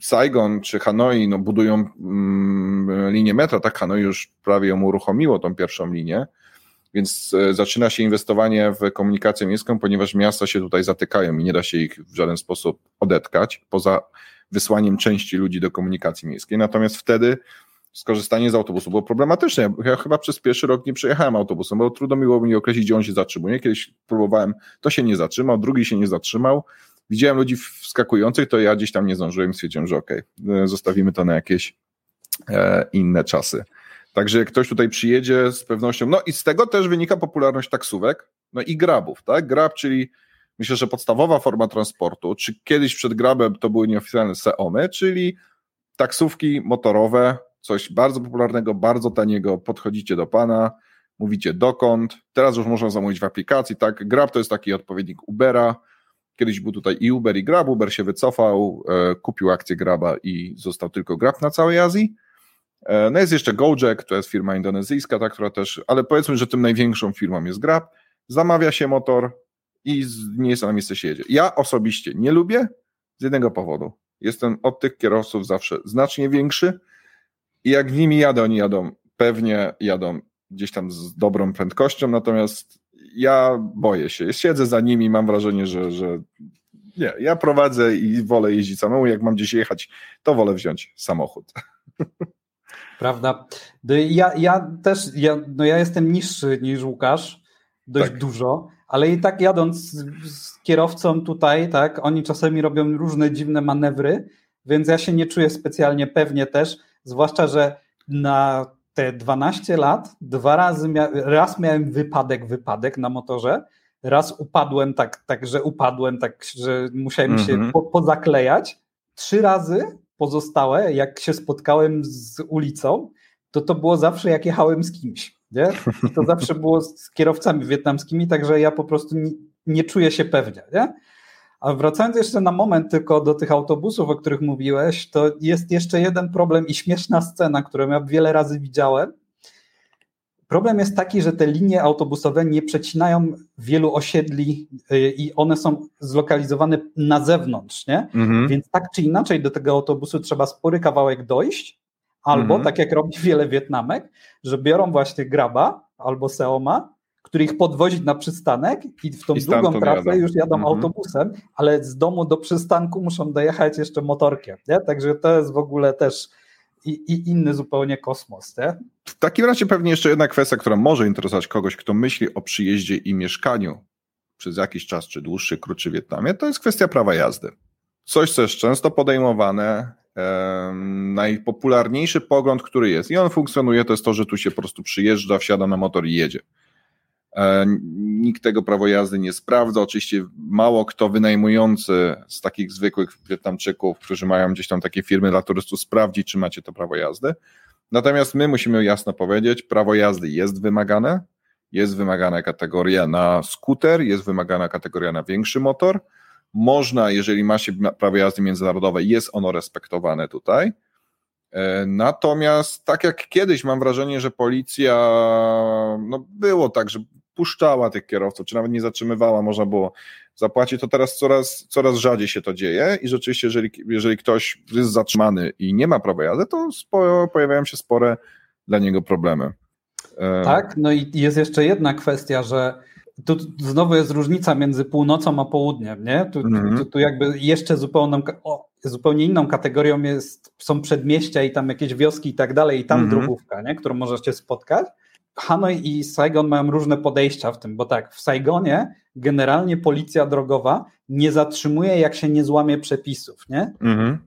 Saigon czy Hanoi no, budują mm, linię metra, tak Hanoi już prawie ją uruchomiło, tą pierwszą linię, więc e, zaczyna się inwestowanie w komunikację miejską, ponieważ miasta się tutaj zatykają i nie da się ich w żaden sposób odetkać, poza wysłaniem części ludzi do komunikacji miejskiej. Natomiast wtedy skorzystanie z autobusu było problematyczne. Ja chyba przez pierwszy rok nie przejechałem autobusem, bo trudno mi było mi określić, gdzie on się zatrzymuje. Kiedyś próbowałem, to się nie zatrzymał, drugi się nie zatrzymał. Widziałem ludzi wskakujących, to ja gdzieś tam nie zdążyłem, stwierdziłem, że okej, okay, zostawimy to na jakieś e, inne czasy. Także jak ktoś tutaj przyjedzie z pewnością, no i z tego też wynika popularność taksówek, no i grabów, tak? Grab, czyli myślę, że podstawowa forma transportu, czy kiedyś przed grabem to były nieoficjalne seomy, czyli taksówki motorowe, coś bardzo popularnego, bardzo taniego, podchodzicie do pana, mówicie dokąd, teraz już można zamówić w aplikacji, tak, Grab to jest taki odpowiednik Ubera, kiedyś był tutaj i Uber i Grab, Uber się wycofał, e, kupił akcję Graba i został tylko Grab na całej Azji, e, no jest jeszcze Gojek, to jest firma indonezyjska, ta, która też, ale powiedzmy, że tym największą firmą jest Grab, zamawia się motor i z miejsca na miejsce się jedzie. Ja osobiście nie lubię z jednego powodu. Jestem od tych kierowców zawsze znacznie większy, i jak nimi jadę, oni jadą, pewnie jadą gdzieś tam z dobrą prędkością, natomiast ja boję się. Siedzę za nimi, mam wrażenie, że, że nie, ja prowadzę i wolę jeździć samemu. Jak mam gdzieś jechać, to wolę wziąć samochód. (laughs)
Prawda. No ja, ja też, ja, no ja jestem niższy niż Łukasz, dość tak. dużo, ale i tak jadąc z, z, kierowcą tutaj, tak, oni czasami robią różne dziwne manewry, więc ja się nie czuję specjalnie pewnie też, Zwłaszcza, że na te 12 lat dwa razy mia raz miałem wypadek, wypadek na motorze, raz upadłem tak, tak że upadłem, tak, że musiałem mm -hmm. się mhm. po, pozaklejać. Trzy razy pozostałe, jak się spotkałem z ulicą, to to było zawsze jak jechałem z kimś. Nie? to zawsze było z kierowcami wietnamskimi, także ja po prostu nie, nie czuję się pewnie. Nie? A wracając jeszcze na moment tylko do tych autobusów, o których mówiłeś, to jest jeszcze jeden problem i śmieszna scena, którą ja wiele razy widziałem. Problem jest taki, że te linie autobusowe nie przecinają wielu osiedli y, i one są zlokalizowane na zewnątrz, nie? Mhm. Więc tak czy inaczej do tego autobusu trzeba spory kawałek dojść, albo mhm. tak jak robi wiele Wietnamek, że biorą właśnie graba albo seoma który ich podwozi na przystanek i w tą I drugą pracę jadą. już jadą mhm. autobusem, ale z domu do przystanku muszą dojechać jeszcze motorkiem. Nie? Także to jest w ogóle też i, i, inny zupełnie kosmos. Nie?
W takim razie pewnie jeszcze jedna kwestia, która może interesować kogoś, kto myśli o przyjeździe i mieszkaniu przez jakiś czas, czy dłuższy, krótszy w Wietnamie, to jest kwestia prawa jazdy. Coś, co jest często podejmowane, najpopularniejszy pogląd, który jest i on funkcjonuje, to jest to, że tu się po prostu przyjeżdża, wsiada na motor i jedzie. E, nikt tego prawo jazdy nie sprawdza. Oczywiście mało kto wynajmujący z takich zwykłych Wietnamczyków, którzy mają gdzieś tam takie firmy dla turystów, sprawdzi, czy macie to prawo jazdy. Natomiast my musimy jasno powiedzieć, prawo jazdy jest wymagane. Jest wymagana kategoria na skuter, jest wymagana kategoria na większy motor. Można, jeżeli ma się prawo jazdy międzynarodowe, jest ono respektowane tutaj. E, natomiast tak jak kiedyś mam wrażenie, że policja, no było tak, że puszczała tych kierowców, czy nawet nie zatrzymywała, można było zapłacić, to teraz coraz, coraz rzadziej się to dzieje i rzeczywiście, jeżeli, jeżeli ktoś jest zatrzymany i nie ma prawa jazdy, to spo, pojawiają się spore dla niego problemy.
E, tak, no i jest jeszcze jedna kwestia, że tu znowu jest różnica między północą a południem, nie? Tu, mm -hmm. tu, tu jakby jeszcze zupełną, zupełnie inną kategorią jest, są przedmieścia i tam jakieś wioski i tak dalej, i tam mhm. drogówka, nie? którą możecie spotkać. Hanoi i Saigon mają różne podejścia w tym, bo tak, w Saigonie generalnie policja drogowa nie zatrzymuje, jak się nie złamie przepisów, nie? Mhm.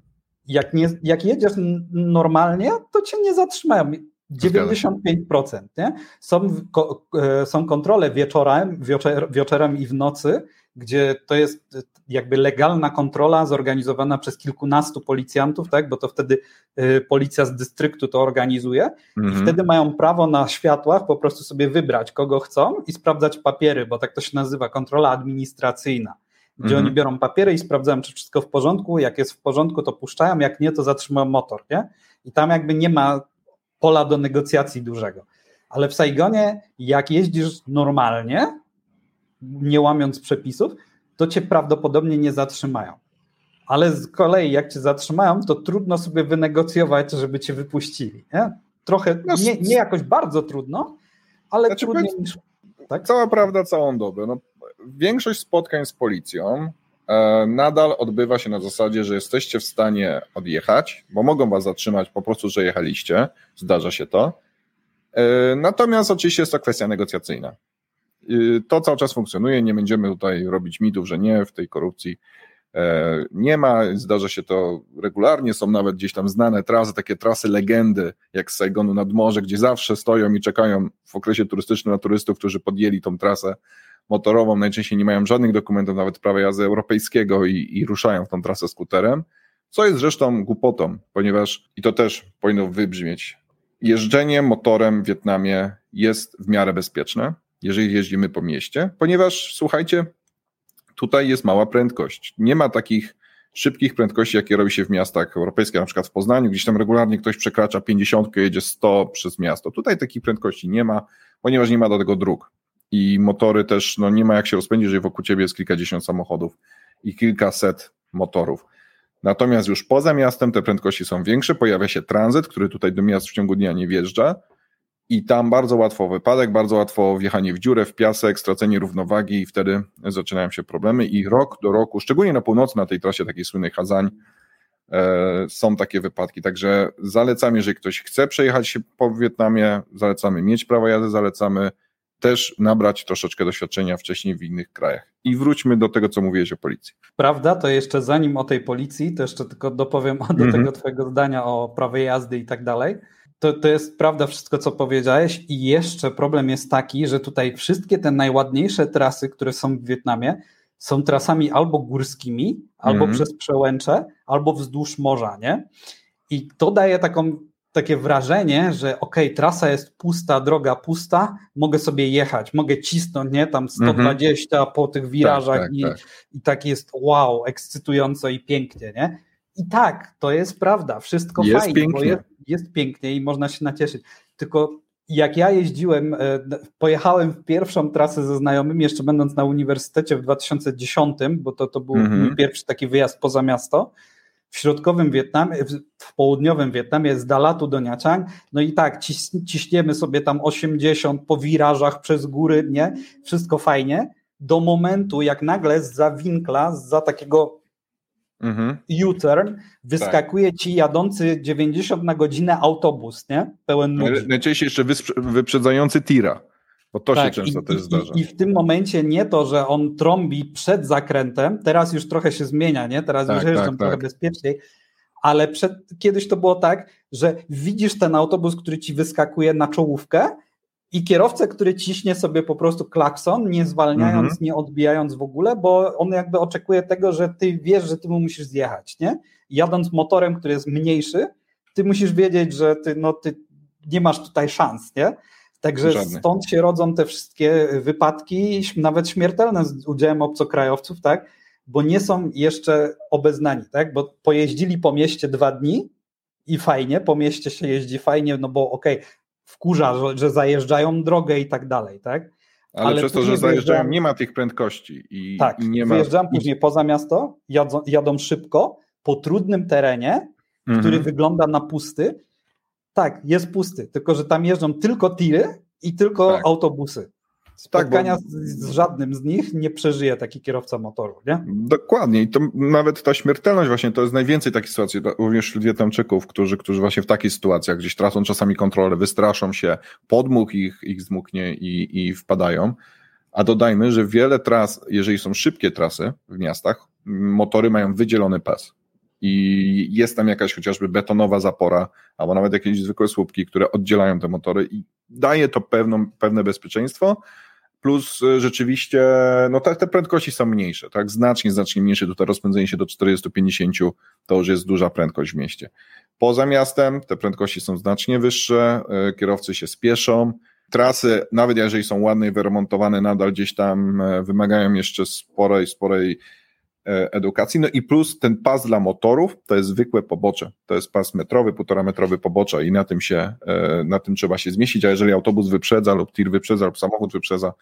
Jak, nie, jak jedziesz normalnie, to cię nie zatrzymają. 95%. Nie? Są, ko, e, są kontrole wieczorem, wieczor, wieczorem i w nocy, gdzie to jest jakby legalna kontrola zorganizowana przez kilkunastu policjantów, tak? bo to wtedy y, policja z dystryktu to organizuje mhm. i wtedy mają prawo na światłach po prostu sobie wybrać, kogo chcą i sprawdzać papiery, bo tak to się nazywa, kontrola administracyjna, gdzie mhm. oni biorą papiery i sprawdzają, czy wszystko w porządku, jak jest w porządku, to puszczają, jak nie, to zatrzymają motor, nie? I tam jakby nie ma pola do negocjacji dużego. Ale w Saigonie, jak jeździsz normalnie, nie łamiąc przepisów, to cię prawdopodobnie nie zatrzymają. Ale z kolei, jak cię zatrzymają, to trudno sobie wynegocjować, żeby cię wypuścili. Nie? Trochę, no, nie, nie jakoś bardzo trudno, ale znaczy, trudniej niż.
Tak? Cała prawda, całą dobę. No, większość spotkań z policją e, nadal odbywa się na zasadzie, że jesteście w stanie odjechać, bo mogą was zatrzymać po prostu, że jechaliście. Zdarza się to. E, natomiast oczywiście jest to kwestia negocjacyjna. Y, to cały czas funkcjonuje, nie będziemy tutaj robić mitów, że nie, w tej korupcji e, nie ma, zdarza się to regularnie, są nawet gdzieś tam znane trasy, takie trasy legendy, jak z Saigonu nad morze, gdzie zawsze stoją i czekają w okresie turystycznym na turystów, którzy podjęli tą trasę motorową, najczęściej nie mają żadnych dokumentów, nawet prawa jazdy europejskiego i, i ruszają w tą trasę skuterem, co jest zresztą głupotą, ponieważ, i to też powinno wybrzmieć, jeżdżenie motorem w Wietnamie jest w miarę bezpieczne, jeżeli jeździmy po mieście, ponieważ słuchajcie, tutaj jest mała prędkość. Nie ma takich szybkich prędkości, jakie robi się w miastach europejskich, na przykład w Poznaniu, gdzieś tam regularnie ktoś przekracza 50, jedzie 100 przez miasto. Tutaj takich prędkości nie ma, ponieważ nie ma do tego dróg. I motory też, no nie ma jak się rozpędzić, jeżeli wokół ciebie jest kilkadziesiąt samochodów i kilkaset motorów. Natomiast już poza miastem te prędkości są większe, pojawia się tranzyt, który tutaj do miast w ciągu dnia nie wjeżdża, i tam bardzo łatwo wypadek, bardzo łatwo wjechanie w dziurę, w piasek, stracenie równowagi i wtedy zaczynają się problemy i rok do roku, szczególnie na północy, na tej trasie takiej słynnej Hazań, e, są takie wypadki. Także zalecam, jeżeli ktoś chce przejechać się po Wietnamie, zalecamy mieć prawo jazdy, zalecamy też nabrać troszeczkę doświadczenia wcześniej w innych krajach. I wróćmy do tego, co mówiłeś o policji.
Prawda, to jeszcze zanim o tej policji, to jeszcze tylko dopowiem (laughs) do mm -hmm. tego twojego zdania o prawie jazdy i tak dalej to, to jest prawda wszystko, co powiedziałeś i jeszcze problem jest taki, że tutaj wszystkie te najładniejsze trasy, które są w Wietnamie, są trasami albo górskimi, albo mm. przez przełęcze, albo wzdłuż morza, nie? I to daje taką, takie wrażenie, że ok, trasa jest pusta, droga pusta, mogę sobie jechać, mogę cisnąć, nie? Tam 120 mm -hmm. po tych wirażach tak, tak, i, tak. i tak jest wow, ekscytująco i pięknie, nie? I tak, to jest prawda, wszystko
jest
fajnie,
pięknie.
Jest, jest, pięknie i można się nacieszyć. Tylko jak ja jeździłem, e, pojechałem w pierwszą trasę ze znajomymi, jeszcze będąc na uniwersytecie w 2010, bo to, to był -hmm. mój pierwszy taki wyjazd poza miasto, w środkowym Wietnamie, w południowym Wietnamie z Dalatu do Niachang, no i tak, ciś, ciśniemy sobie tam 80 po wirażach przez góry, nie? Wszystko fajnie, do momentu, jak nagle z za winkla, za takiego mhm. U-turn, wyskakuje tak. ci jadący 90 na godzinę autobus, nie? Pełen ludzi.
Najczęściej jeszcze wyprzedzający tira. Bo to tak, się często
i,
też zdarza.
I, I, w tym momencie nie to, że on trąbi przed zakrętem, teraz już trochę się zmienia, nie? Teraz tak, już jeżdżą tak, trochę tak. bezpieczniej, ale przed, kiedyś to było tak, że widzisz ten autobus, który ci wyskakuje na czołówkę i kierowcę, który ciśnie sobie po prostu klakson, nie zwalniając, mhm. nie odbijając w ogóle, bo on jakby oczekuje tego, że ty wiesz, że ty mu musisz zjechać, nie? Jadąc motorem, który jest mniejszy, ty musisz wiedzieć, że ty, no, ty nie masz tutaj szans, nie? Także Żadne. stąd się rodzą te wszystkie wypadki, nawet śmiertelne z udziałem obcokrajowców, tak? Bo nie są jeszcze obeznani, tak? Bo pojeździli po mieście dwa dni i fajnie, po mieście się jeździ fajnie, no bo okej, okay, wkurza, że, że zajeżdżają drogę i tak dalej, tak?
Ale, Ale przez to, że zajeżdżają, nie ma tych prędkości. I,
tak,
i nie
ma... wyjeżdżam później poza miasto, jadą, jadą szybko, po trudnym terenie, mhm. który wygląda na pusty. Tak, jest pusty, tylko że tam jeżdżą tylko tiry i tylko tak. autobusy. Spotkania tak, bo... z, żadnym z nich nie przeżyje taki kierowca motoru, nie?
Dokładnie i to nawet ta śmiertelność właśnie, to jest najwięcej takich sytuacji, również wśród Wietnamczyków, którzy, którzy właśnie w takich sytuacjach gdzieś tracą czasami kontrolę, wystraszą się, podmuch ich, ich zmuknie i, i wpadają. A dodajmy, że wiele tras, jeżeli są szybkie trasy w miastach, motory mają wydzielony pas i jest tam jakaś chociażby betonowa zapora, albo nawet jakieś zwykłe słupki, które oddzielają te motory i daje to pewną, pewne bezpieczeństwo, plus e, rzeczywiście no te, te prędkości są mniejsze, tak, znacznie, znacznie mniejsze, tutaj rozpędzenie się do 40-50 to już jest duża prędkość w mieście. Poza miastem te prędkości są znacznie wyższe, e, kierowcy się spieszą, trasy, nawet jeżeli są ładne i wyremontowane, nadal gdzieś tam e, wymagają jeszcze sporej, sporej edukacji. No i plus ten pas dla motorów to jest zwykłe pobocze. To jest pas metrowy, półtora metrowy pobocza i na tym się, e, na tym trzeba się zmieścić, a jeżeli autobus wyprzedza lub tir wyprzedza lub samochód wyprzedza,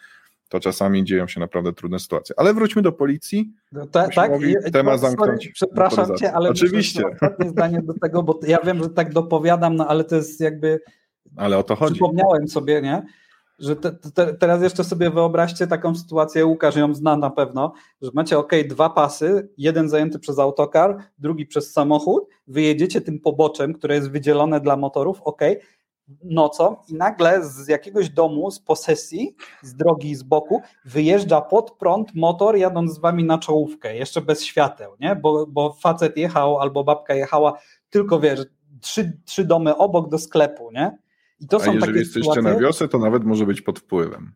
to czasami dzieją się naprawdę trudne sytuacje. Ale wróćmy do policji.
No ta, tak,
mogli temat zamknąć.
Przepraszam cię, ale
oczywiście.
Ostatnie zdanie do tego, bo ja wiem, że tak dopowiadam, no ale to jest jakby.
Ale o to chodzi.
Przypomniałem sobie, nie? Że te, te, teraz jeszcze sobie wyobraźcie taką sytuację, Łukasz ją zna na pewno, że macie ok, dwa pasy, jeden zajęty przez autokar, drugi przez samochód, wyjedziecie tym poboczem, które jest wydzielone dla motorów, ok, nocą i nagle z jakiegoś domu, z posesji, z drogi z boku, wyjeżdża pod prąd motor jadąc z wami na czołówkę, jeszcze bez świateł, nie? Bo, bo facet jechał albo babka jechała tylko, wiesz, trzy, trzy domy obok do sklepu, nie?
I to A są jeżeli takie jesteście sytuacje... na wiosę, to nawet może być pod wpływem.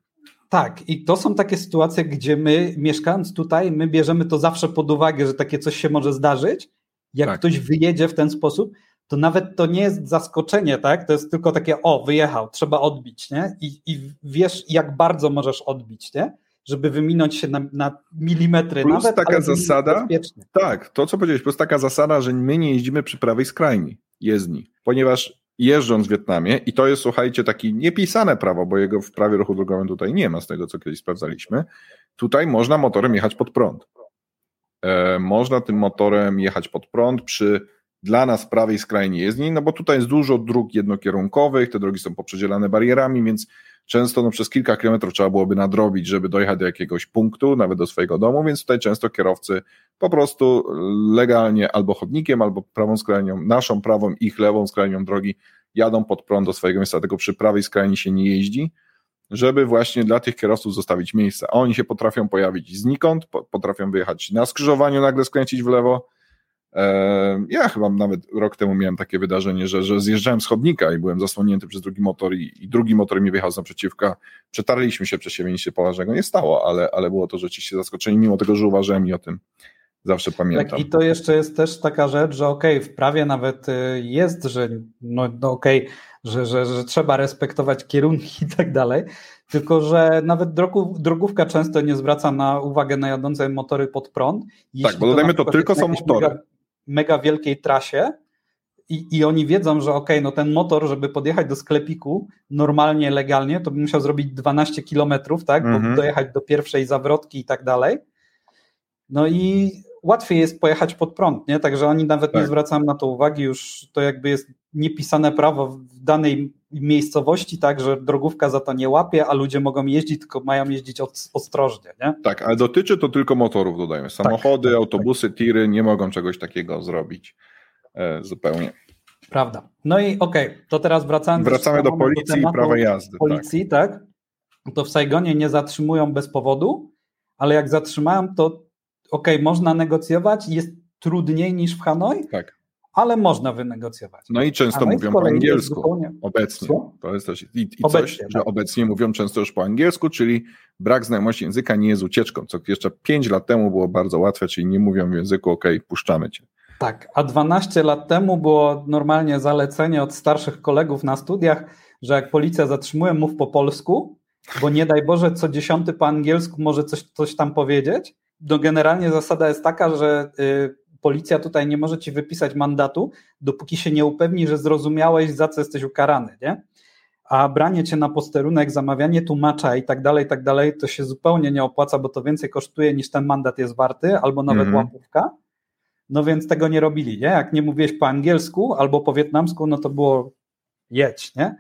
Tak, i to są takie sytuacje, gdzie my, mieszkając tutaj, my bierzemy to zawsze pod uwagę, że takie coś się może zdarzyć. Jak tak. ktoś wyjedzie w ten sposób, to nawet to nie jest zaskoczenie, tak? To jest tylko takie, o, wyjechał, trzeba odbić, nie? I, i wiesz, jak bardzo możesz odbić, nie? Żeby wyminąć się na, na milimetry
plus
nawet.
taka zasada, tak, to co powiedziałeś, plus taka zasada, że my nie jeździmy przy prawej skrajni jezdni, ponieważ jeżdżąc w Wietnamie, i to jest, słuchajcie, takie niepisane prawo, bo jego w prawie ruchu drogowym tutaj nie ma, z tego co kiedyś sprawdzaliśmy, tutaj można motorem jechać pod prąd. E, można tym motorem jechać pod prąd przy dla nas prawej skrajnie jezdni, no bo tutaj jest dużo dróg jednokierunkowych, te drogi są poprzedzielane barierami, więc często no, przez kilka kilometrów trzeba byłoby nadrobić, żeby dojechać do jakiegoś punktu, nawet do swojego domu, więc tutaj często kierowcy po prostu legalnie albo chodnikiem, albo prawą skrajnią, naszą prawą, ich lewą skrajnią drogi jadą pod prąd do swojego miejsca, tylko przy prawej skrajni się nie jeździ, żeby właśnie dla tych kierowców zostawić miejsce. A oni się potrafią pojawić znikąd, potrafią wyjechać na skrzyżowaniu, nagle skręcić w lewo, ja chyba nawet rok temu miałem takie wydarzenie, że, że zjeżdżałem z chodnika i byłem zasłonięty przez drugi motor i, i drugi motor mi wjechał z naprzeciwka. Przetarliśmy się przez siebie, nic się poważnego nie stało, ale, ale było to rzeczywiście zaskoczenie, mimo tego, że uważałem i o tym zawsze pamiętam.
Tak, i to jeszcze jest też taka rzecz, że okej, okay, w prawie nawet y, jest, że no, no okej, okay, że, że, że trzeba respektować kierunki i tak dalej, tylko że nawet drogów, drogówka często nie zwraca na uwagę na jadące motory pod prąd.
tak, bo dodajmy to, to tylko są motory
mega wielkiej trasie i, i oni wiedzą, że ok, no ten motor, żeby podjechać do sklepiku normalnie, legalnie, to by musiał zrobić 12 kilometrów, tak, mhm. dojechać do pierwszej zawrotki i tak dalej. No i łatwiej jest pojechać pod prąd, nie? Także oni nawet tak. nie zwracają na to uwagi, już to jakby jest niepisane prawo w danej miejscowości, tak, że drogówka za to nie łapie, a ludzie mogą jeździć, tylko mają jeździć ostrożnie, nie?
Tak, ale dotyczy to tylko motorów, dodajmy. Tak, Samochody, tak, autobusy, tak. tiry nie mogą czegoś takiego zrobić e, zupełnie.
Prawda. No i okej, okay, to teraz wracając
Wracamy do policji do i prawa jazdy.
Policji, tak. tak. To w Saigonie nie zatrzymują bez powodu, ale jak zatrzymają, to okej, okay, można negocjować, jest trudniej niż w Hanoi,
tak.
Ale można wynegocjować.
No i często mówią po angielsku zupełnie... obecnie. To jest też, I, i obecnie, coś, tak. że obecnie mówią często już po angielsku, czyli brak znajomości języka nie jest ucieczką, co jeszcze 5 lat temu było bardzo łatwe, czyli nie mówią w języku, ok, puszczamy cię.
Tak, a 12 lat temu było normalnie zalecenie od starszych kolegów na studiach, że jak policja zatrzymuje, mów po polsku, bo nie daj Boże, co dziesiąty po angielsku może coś, coś tam powiedzieć, no generalnie zasada jest taka, że y, policja tutaj nie może ci wypisać mandatu, dopóki się nie upewni, że zrozumiałeś, za co jesteś ukarany, nie? A branie cię na posterunek, zamawianie tłumacza i tak dalej, i tak dalej, to się zupełnie nie opłaca, bo to więcej kosztuje niż ten mandat jest warty, albo nawet -hmm. łapówka. No więc tego nie robili, nie? Jak nie mówiłeś po angielsku albo po wietnamsku, no to było jedź, nie?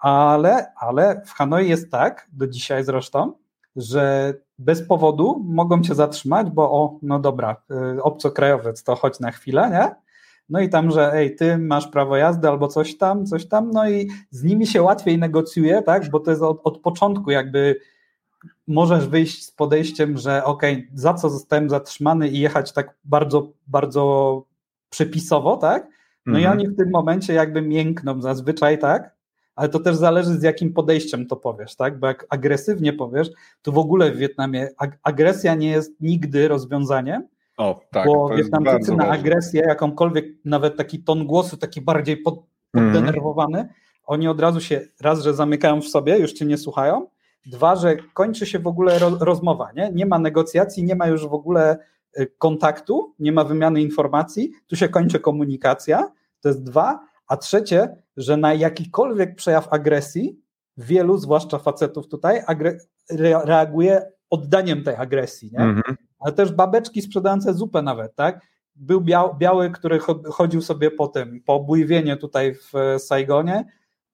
Ale, ale w Hanoi jest tak, do dzisiaj zresztą, że bez powodu mogą cię zatrzymać, bo o, no dobra, y, obcokrajowiec, to chodź na chwilę, nie? No i tam, że ej, ty masz prawo jazdy albo coś tam, coś tam, no i z nimi się łatwiej negocjuje, tak? Bo to jest od, od początku jakby możesz wyjść z podejściem, że okej, okay, za co zostałem zatrzymany i jechać tak bardzo, bardzo przepisowo, tak? No mhm. i oni w tym momencie jakby miękną zazwyczaj, tak? Ale to też zależy z jakim podejściem to powiesz, tak? Bo jak agresywnie powiesz, to w ogóle w Wietnamie ag agresja nie jest nigdy rozwiązaniem,
o, tak,
bo Wietnamczycy na agresję, jakąkolwiek, nawet taki ton głosu, taki bardziej pod, poddenerwowany, mm. oni od razu się, raz, że zamykają w sobie, już cię nie słuchają, dwa, że kończy się w ogóle ro, rozmowa, nie? Nie ma negocjacji, nie ma już w ogóle y, kontaktu, nie ma wymiany informacji, tu się kończy komunikacja, to jest dwa, a trzecie, że na jakikolwiek przejaw agresji, wielu, zwłaszcza facetów tutaj, re reaguje oddaniem tej agresji, nie? -hmm ale też babeczki sprzedające zupę nawet, tak? Był biały, który chodził sobie po tym, po Bujwienie tutaj w Saigonie.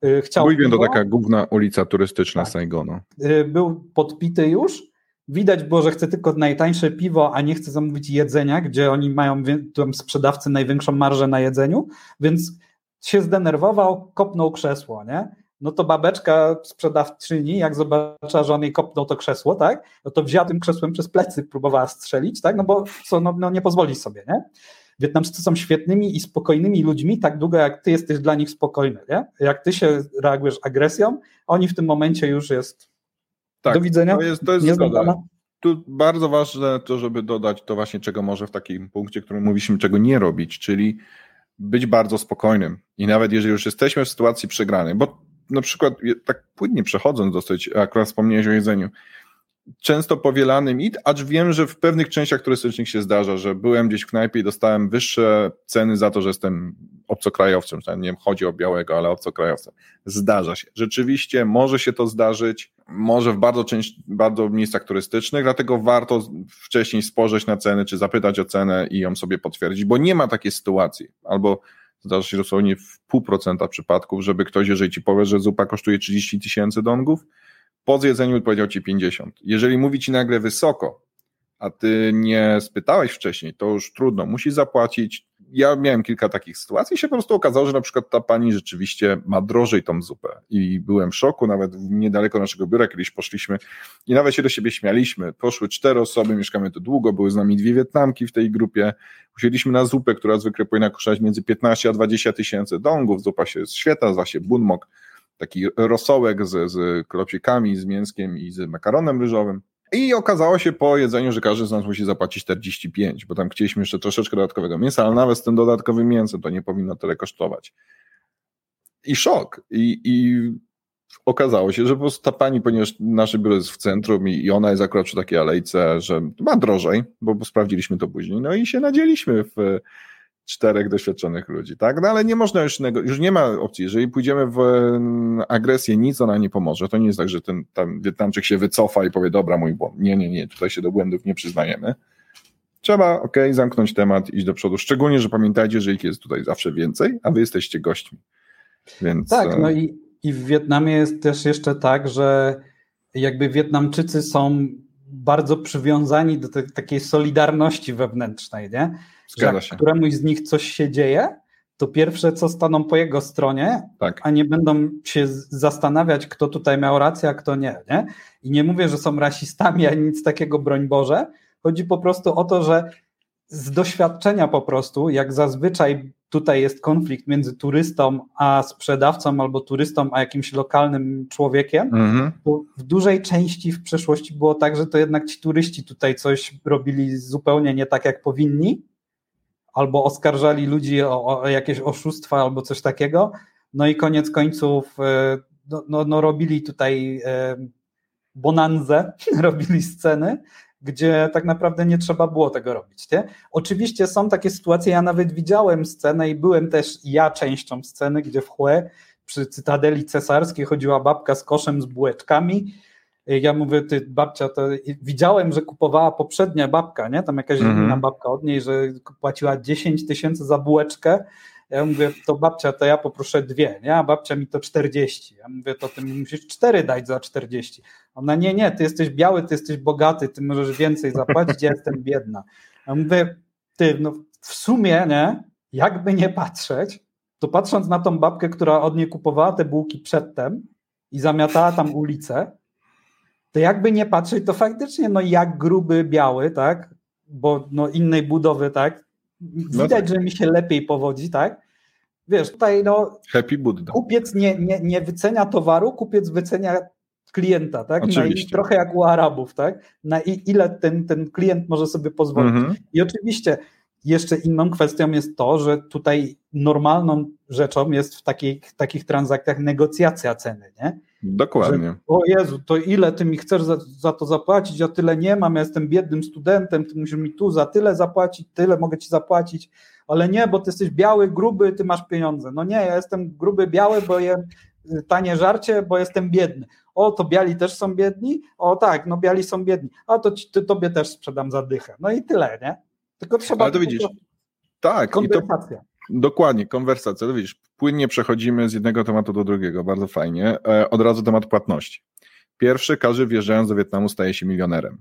Y, chciał Bujwien to taka główna ulica turystyczna tak. Saigonu.
Y, był podpity już. Widać było, że chce tylko najtańsze piwo, a nie chce zamówić jedzenia, gdzie oni mają tam sprzedawcy największą marżę na jedzeniu, więc się zdenerwował, kopnął krzesło, nie? no to babeczka sprzedawczyni, jak zobaczyła, że on jej kopnął to krzesło, tak, no to wzięła tym krzesłem przez plecy, próbowała strzelić, tak, no bo co, no, no nie pozwoli sobie, nie? Wietnamczycy są świetnymi i spokojnymi ludźmi, tak długo jak ty jesteś dla nich spokojny, nie? Jak ty się reagujesz agresją, oni w tym momencie już jest
tak,
do widzenia.
To jest, to jest zgoda. Tu bardzo ważne to, żeby dodać to właśnie, czego może w takim punkcie, którym mówiliśmy, czego nie robić, czyli być bardzo spokojnym. I nawet jeżeli już jesteśmy w sytuacji przegranej, bo na przykład tak płynnie przechodząc dosyć, akurat wspomniałeś o jedzeniu, często powielany mit, acz wiem, że w pewnych częściach turystycznych się zdarza, że byłem gdzieś w knajpie i dostałem wyższe ceny za to, że jestem obcokrajowcem, nie wiem, chodzi o białego, ale obcokrajowcem. Zdarza się. Rzeczywiście może się to zdarzyć, może w bardzo, część, bardzo miejscach turystycznych, dlatego warto wcześniej spojrzeć na ceny, czy zapytać o cenę i ją sobie potwierdzić, bo nie ma takiej sytuacji. Albo zdarza się dosłownie w pół procenta przypadków, żeby ktoś, jeżeli ci powie, że zupa kosztuje 30 tysięcy dongów, po zjedzeniu powiedział ci 50. Jeżeli mówi ci nagle wysoko, a ty nie spytałeś wcześniej, to już trudno, musisz zapłacić. Ja miałem kilka takich sytuacji i się po prostu okazało, że na przykład ta pani rzeczywiście ma drożej tą zupę i byłem w szoku, nawet niedaleko naszego biura kiedyś poszliśmy i nawet się do siebie śmialiśmy. Poszły cztery osoby, mieszkamy tu długo, były z nami dwie Wietnamki w tej grupie, usiedliśmy na zupę, która zwykle powinna kosztować między 15 a 20 tysięcy dongów, zupa się świetna, nazywa się bunmok, taki rosołek z, z klopsikami, z mięskiem i z makaronem ryżowym. I okazało się po jedzeniu, że każdy z nas musi zapłacić 45, bo tam chcieliśmy jeszcze troszeczkę dodatkowego mięsa, ale nawet z tym dodatkowym mięsem to nie powinno tyle kosztować. I szok. I, i okazało się, że po prostu ta pani, ponieważ nasze biuro jest w centrum i, ona jest akurat przy takiej alejce, że ma drożej, bo sprawdziliśmy to później, no i się nadzieliśmy w czterech doświadczonych ludzi, tak? No ale nie można już, już nie ma opcji. Jeżeli pójdziemy w mm, agresję, nic ona nie pomoże. To nie jest tak, że ten tam Wietnamczyk się wycofa i powie, dobra, mój błąd. Nie, nie, nie, tutaj się do błędów nie przyznajemy. Trzeba, ok, zamknąć temat, iść do przodu. Szczególnie, że pamiętajcie, że ich jest tutaj zawsze więcej, a wy jesteście gośćmi. Więc...
Tak, no e, i, i w Wietnamie jest też jeszcze tak, że jakby Wietnamczycy są bardzo przywiązani do te, takiej solidarności wewnętrznej, nie?
Zgadza
jak któremuś z nich coś się dzieje, to pierwsze co staną po jego stronie, tak. a nie będą się zastanawiać, kto tutaj miał rację, a kto nie, nie. I nie mówię, że są rasistami, ani nic takiego, broń Boże. Chodzi po prostu o to, że z doświadczenia po prostu, jak zazwyczaj tutaj jest konflikt między turystą a sprzedawcą, albo turystą a jakimś lokalnym człowiekiem, mhm. to w dużej części w przeszłości było tak, że to jednak ci turyści tutaj coś robili zupełnie nie tak, jak powinni, albo oskarżali ludzi o, o jakieś oszustwa albo coś takiego. No i koniec końców e, no, no, no robili tutaj e, bonanzę, (laughs) robili sceny, gdzie tak naprawdę nie trzeba było tego robić. Nie? Oczywiście są takie sytuacje, ja nawet widziałem scenę i byłem też ja częścią sceny, gdzie w Hue przy Cytadeli Cesarskiej chodziła babka z koszem z bułeczkami ja mówię, ty babcia, to widziałem, że kupowała poprzednia babka, nie? Tam jakaś mm -hmm. inna babka od niej, że płaciła 10 tysięcy za bułeczkę, Ja mówię, to babcia, to ja poproszę dwie, nie? A babcia mi to 40. Ja mówię, to ty musisz cztery dać za 40. Ona, nie, nie, ty jesteś biały, ty jesteś bogaty, ty możesz więcej zapłacić, ja (laughs) jestem biedna. Ja mówię, ty, no w sumie, nie, jakby nie patrzeć, to patrząc na tą babkę, która od niej kupowała te bułki przedtem i zamiatała tam ulicę, to jakby nie patrzeć, to faktycznie no jak gruby, biały, tak, bo no innej budowy, tak, no widać, tak. że mi się lepiej powodzi, tak, wiesz, tutaj no
Happy Buddha.
kupiec nie, nie, nie wycenia towaru, kupiec wycenia klienta, tak? Na, trochę jak u Arabów, tak? Na ile ten, ten klient może sobie pozwolić. Mhm. I oczywiście jeszcze inną kwestią jest to, że tutaj normalną rzeczą jest w takich, takich transakcjach negocjacja ceny, nie?
Dokładnie. Że,
o Jezu, to ile ty mi chcesz za, za, to zapłacić? Ja tyle nie mam, ja jestem biednym studentem, ty musisz mi tu za tyle zapłacić, tyle mogę ci zapłacić, ale nie, bo ty jesteś biały, gruby, ty masz pieniądze. No nie, ja jestem gruby, biały, bo jem tanie żarcie, bo jestem biedny. O, to biali też są biedni? O tak, no biali są biedni. A to ci, tobie też sprzedam za dychę. No i tyle, nie? Tylko trzeba...
Ale to widzisz, tak. Konwersacja. To, dokładnie, konwersacja. Widzisz, płynnie przechodzimy z jednego tematu do drugiego, bardzo fajnie. E, od razu temat płatności. Pierwszy, każdy wjeżdżając do Wietnamu staje się milionerem.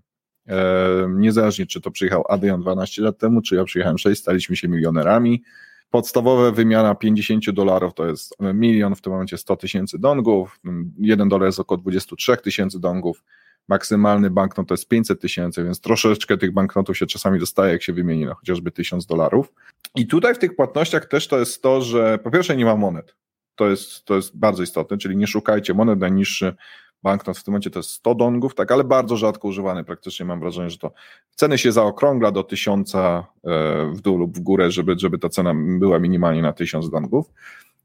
E, niezależnie, czy to przyjechał Adrian 12 lat temu, czy ja przyjechałem 6, staliśmy się milionerami. Podstawowa wymiana 50 dolarów to jest milion, w tym momencie 100 tysięcy dongów, 1 dolar jest około 23 tysięcy dongów, maksymalny banknot to jest 500 tysięcy, więc troszeczkę tych banknotów się czasami dostaje, jak się wymieni na chociażby 1000 dolarów. I tutaj w tych płatnościach też to jest to, że po pierwsze nie ma monet. To jest, to jest bardzo istotne, czyli nie szukajcie monet, najniższy banknot w tym momencie to jest 100 dongów, tak, ale bardzo rzadko używany, praktycznie mam wrażenie, że to ceny się zaokrągla do 1000 e, w dół lub w górę, żeby, żeby ta cena była minimalnie na 1000 dongów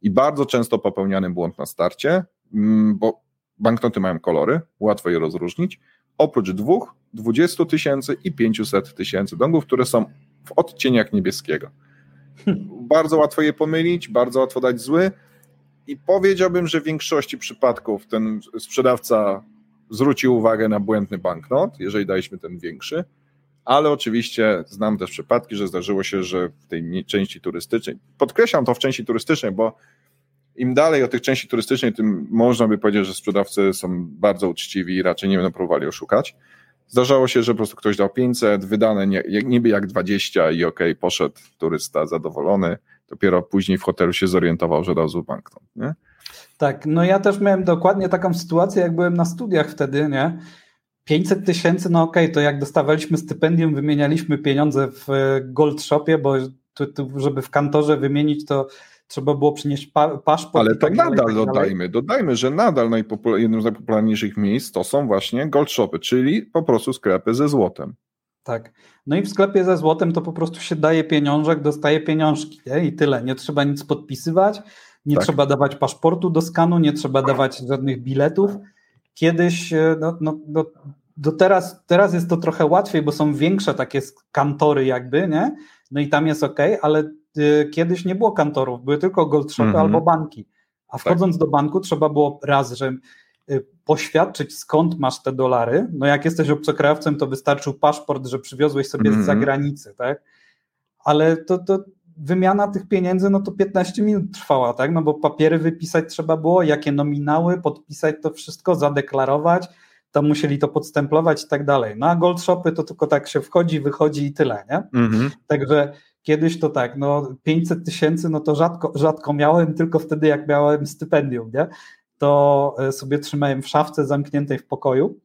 i bardzo często popełniany błąd na starcie, mm, bo banknoty mają kolory, łatwo je rozróżnić, oprócz dwóch, 20 tysięcy i 500 tysięcy dongów, które są w odcieniach niebieskiego. Bardzo łatwo je pomylić, bardzo łatwo dać zły i powiedziałbym, że w większości przypadków ten sprzedawca zwrócił uwagę na błędny banknot, jeżeli daliśmy ten większy, ale oczywiście znam też przypadki, że zdarzyło się, że w tej części turystycznej, podkreślam to w części turystycznej, bo im dalej od tych części turystycznej, tym można by powiedzieć, że sprzedawcy są bardzo uczciwi i raczej nie będą próbowali oszukać. Zdarzało się, że po prostu ktoś dał 500, wydane nie, niby jak 20 i okej, okay, poszedł turysta zadowolony, dopiero później w hotelu się zorientował, że dał zły banknot, nie?
Tak, no ja też miałem dokładnie taką sytuację, jak byłem na studiach wtedy, nie? 500 tysięcy, no okej, okay, to jak dostawaliśmy stypendium, wymienialiśmy pieniądze w Gold Shopie, bo żeby w kantorze wymienić, to trzeba było przynieść pa paszport.
Ale to tak nadal dalej, tak dodajmy, dodajmy, że nadal jednym z najpopularniejszych miejsc to są właśnie gold shopy, czyli po prostu sklepy ze złotem.
Tak. No i w sklepie ze złotem to po prostu się daje pieniążek, dostaje pieniążki nie? i tyle. Nie trzeba nic podpisywać, nie tak. trzeba dawać paszportu do skanu, nie trzeba dawać żadnych biletów. Kiedyś, e, no, no, no, do teraz, teraz jest to trochę łatwiej, bo są większe takie kantory jakby, nie? No i tam jest ok, ale kiedyś nie było kantorów, były tylko gold shopy mm -hmm. albo banki. A tak. wchodząc tak. do banku trzeba było raz, że y, poświadczyć skąd masz te dolary. No jak jesteś obcokrajowcem, to wystarczył paszport, że przywiozłeś sobie mm -hmm. z mhm. zagranicy, tak? Ale to, to wymiana tych pieniędzy, no to 15 minut trwała, tak? No bo papiery wypisać trzeba było, jakie nominały, podpisać to wszystko, zadeklarować, tam musieli to podstemplować i tak dalej. No a gold shopy to tylko tak się wchodzi, wychodzi i tyle, nie? Mm -hmm. Także Kiedyś to tak, no 500 tysięcy, no to rzadko, rzadko miałem, tylko wtedy jak miałem stypendium, nie? To e, sobie trzymałem w szafce zamkniętej w pokoju.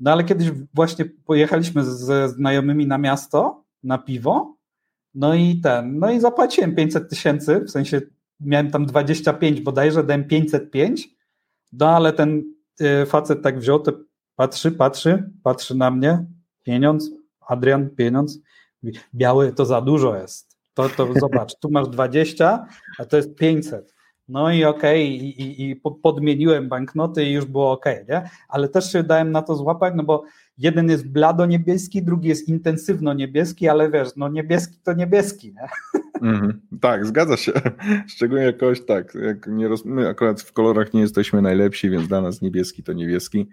No ale kiedyś właśnie pojechaliśmy ze znajomymi na miasto, na piwo, no i ten, no i zapłaciłem 500 tysięcy, w sensie miałem tam 25 bodajże, dałem 505, no ale ten e, facet tak wziął, to patrzy, patrzy, patrzy na mnie, pieniądz, Adrian, pieniądz, biały to za dużo jest. To, to zobacz, tu masz 20, a to jest 500. No i okej, okay, i, i, i, podmieniłem banknoty i już było ok, nie? Ale też się dałem na to złapać, no bo jeden jest blado niebieski, drugi jest intensywno niebieski, ale wiesz, no niebieski to niebieski, nie?
Mm, tak, zgadza się. (laughs) Szczególnie jakoś tak, jak nie roz... my akurat w kolorach nie jesteśmy najlepsi, więc dla nas niebieski to niebieski.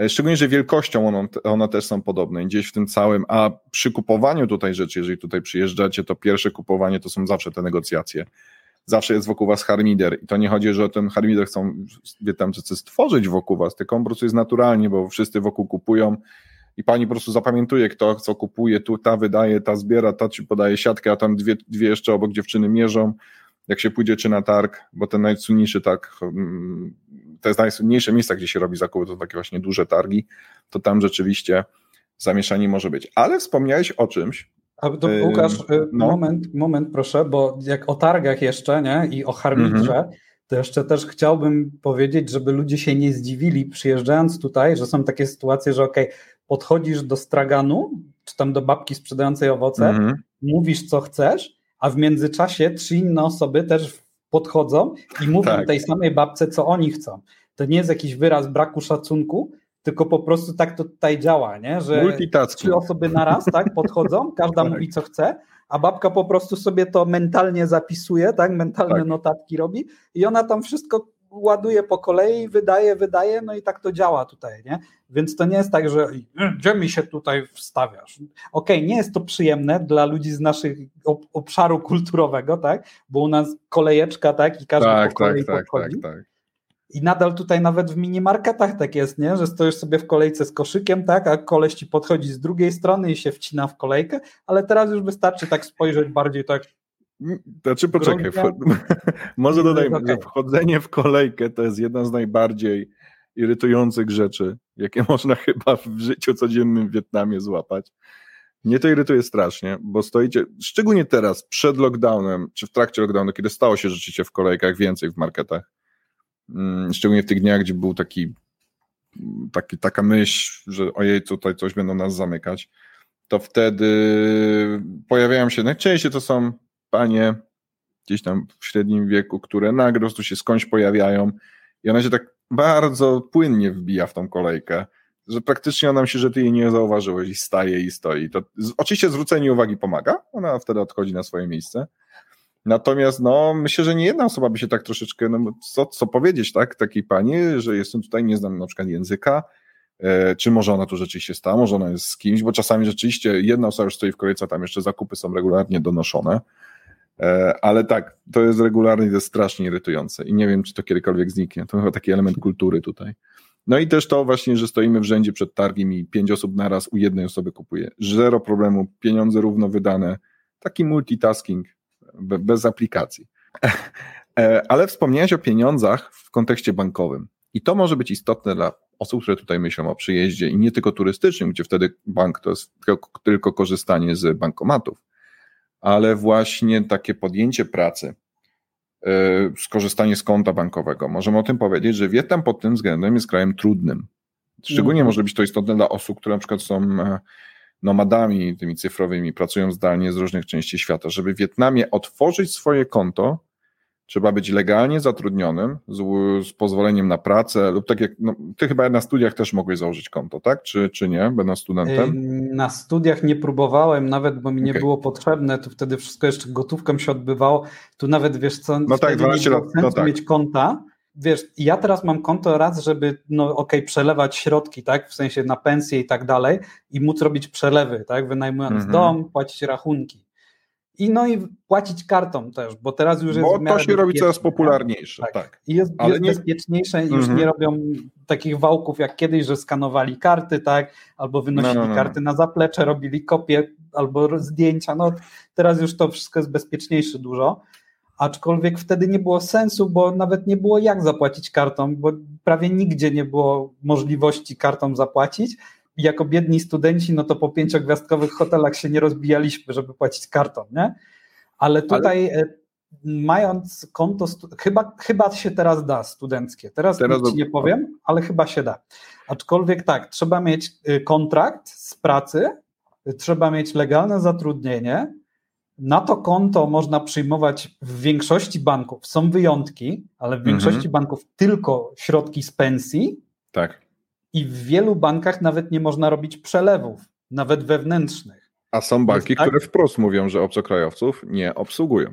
E, szczególnie, że wielkością one, one też są podobne, gdzieś w tym całym, a przy kupowaniu tutaj rzeczy, jeżeli tutaj przyjeżdżacie, to pierwsze kupowanie to są zawsze te negocjacje. zawsze jest wokół was harmider i to nie chodzi, że ten harmider chcą Wietnamczycy stworzyć wokół was, tylko on po prostu jest naturalnie, bo wszyscy wokół kupują i pani po prostu zapamiętuje, kto co kupuje, tu ta wydaje, ta zbiera, ta ci podaje siatkę, a tam dwie, dwie jeszcze obok dziewczyny mierzą, jak się pójdzie czy na targ, bo ten najsłynniejszy targ, mm, to jest najsłynniejsze miejsca, gdzie się robi zakupy, to takie właśnie duże targi, to tam rzeczywiście zamieszanie może być. Ale wspomniałeś o czymś.
A to, Łukasz, y, no. moment, moment proszę, bo jak o targach jeszcze, nie, i o harmitrze, mhm. to jeszcze też chciałbym powiedzieć, żeby ludzie się nie zdziwili przyjeżdżając tutaj, że są takie sytuacje, że okej, okay, podchodzisz do straganu, czy tam do babki sprzedającej owoce, mhm. mówisz co chcesz, a w międzyczasie trzy inne osoby też podchodzą i mówią tak. tej samej babce, co oni chcą. To nie jest jakiś wyraz braku szacunku, tylko po prostu tak to tutaj działa, nie? że trzy osoby naraz tak, podchodzą, (laughs) każda tak. mówi co chce, a babka po prostu sobie to mentalnie zapisuje, tak, mentalne tak. notatki robi i ona tam wszystko ładuje po kolei, wydaje, wydaje, no i tak to działa tutaj, nie? Więc to nie jest tak, że gdzie mi się tutaj wstawiasz? Okej, okay, nie jest to przyjemne dla ludzi z naszych obszaru kulturowego, tak? Bo u nas kolejeczka, tak? I każdy tak, po kolei tak, tak, podchodzi. Tak, tak. I nadal tutaj nawet w minimarketach tak jest, nie? że stoisz sobie w kolejce z koszykiem, tak, a koleś ci podchodzi z drugiej strony i się wcina w kolejkę, ale teraz już wystarczy tak spojrzeć bardziej tak
znaczy poczekaj, (laughs) może dodajmy, okay. że wchodzenie w kolejkę to jest jedna z najbardziej irytujących rzeczy, jakie (laughs) można chyba w życiu codziennym w Wietnamie złapać. Mnie to irytuje strasznie, bo stoicie, szczególnie teraz, przed lockdownem, czy w trakcie lockdownu, kiedy stało się rzeczywiście w kolejkach więcej w marketach, mm, szczególnie w tych dniach, gdzie był taki, taki taka myśl, że ojej, tutaj coś będą nas zamykać, to wtedy pojawiają się, najczęściej to są panie gdzieś tam w średnim wieku, które nagle po prostu się skądś pojawiają i ona się tak bardzo płynnie wbija w tą kolejkę, że praktycznie ona myśli, że ty jej nie zauważyłeś i staje i stoi. To, oczywiście zwrócenie uwagi pomaga, ona wtedy odchodzi na swoje miejsce. Natomiast no, myślę, że nie jedna osoba by się tak troszeczkę, no, co, co powiedzieć, tak, takiej pani, że jestem tutaj, nie znam na przykład języka, e, czy może ona tu rzeczywiście stała, może ona jest z kimś, bo czasami rzeczywiście jedna osoba już stoi w kolejce, tam jeszcze zakupy są regularnie donoszone, ale tak, to jest regularnie, to jest strasznie irytujące i nie wiem, czy to kiedykolwiek zniknie. To chyba taki element kultury tutaj. No i też to właśnie, że stoimy w rzędzie przed targiem i pięć osób naraz u jednej osoby kupuje. Zero problemu, pieniądze równo wydane. Taki multitasking bez aplikacji. E, ale wspomniałeś o pieniądzach w kontekście bankowym. I to może być istotne dla osób, które tutaj myślą o przyjeździe i nie tylko turystycznym, gdzie wtedy bank to jest tylko, tylko korzystanie z bankomatów ale właśnie takie podjęcie pracy, e, skorzystanie z konta bankowego. Możemy o tym powiedzieć, że Wietnam pod tym względem jest krajem trudnym. Szczególnie mm. może być to istotne dla osób, które na przykład są e, nomadami tymi cyfrowymi, pracują zdalnie z różnych części świata. Żeby w Wietnamie otworzyć swoje konto, Trzeba być legalnie zatrudnionym, z, z, pozwoleniem na pracę, lub tak jak, no, ty chyba na studiach też mogłeś założyć konto, tak? Czy, czy nie, będąc studentem?
Na studiach nie próbowałem nawet, bo mi nie okay. było potrzebne, to wtedy wszystko jeszcze gotówką się odbywało, tu nawet, wiesz co,
no tak, 12 lat,
no tak. mieć konta, wiesz, ja teraz mam konto raz, żeby, no okej, okay, przelewać środki, tak, w sensie na pensję i tak dalej i móc robić przelewy, tak, wynajmując mm -hmm. dom, płacić rachunki. I no i płacić kartą też, bo teraz już jest.
Bo to się robi coraz popularniejsze. Tak. tak.
I jest, Ale jest nie... bezpieczniejsze i już mhm. nie robią takich wałków jak kiedyś, że skanowali karty, tak, albo wynosili no, no, no. karty na zaplecze, robili kopie albo zdjęcia. No teraz już to wszystko jest bezpieczniejsze dużo. Aczkolwiek wtedy nie było sensu, bo nawet nie było jak zapłacić kartą, bo prawie nigdzie nie było możliwości kartą zapłacić jako biedni studenci, no to po pięciogwiazdkowych hotelach się nie rozbijaliśmy, żeby płacić kartą, nie? Ale tutaj Ale... mając konto, chyba, chyba się teraz da studenckie. Teraz, teraz ci nie powiem, ale chyba się da. Aczkolwiek tak, trzeba mieć y, kontrakt z pracy, trzeba mieć legalne zatrudnienie. Na to konto można przyjmować w większości banków. Są wyjątki, ale w większości mhm. banków tylko środki z pensji.
Tak
i w wielu bankach nawet nie można robić przelewów, nawet wewnętrznych.
A są banki, tak, które wprost mówią, że obcokrajowców nie obsługują.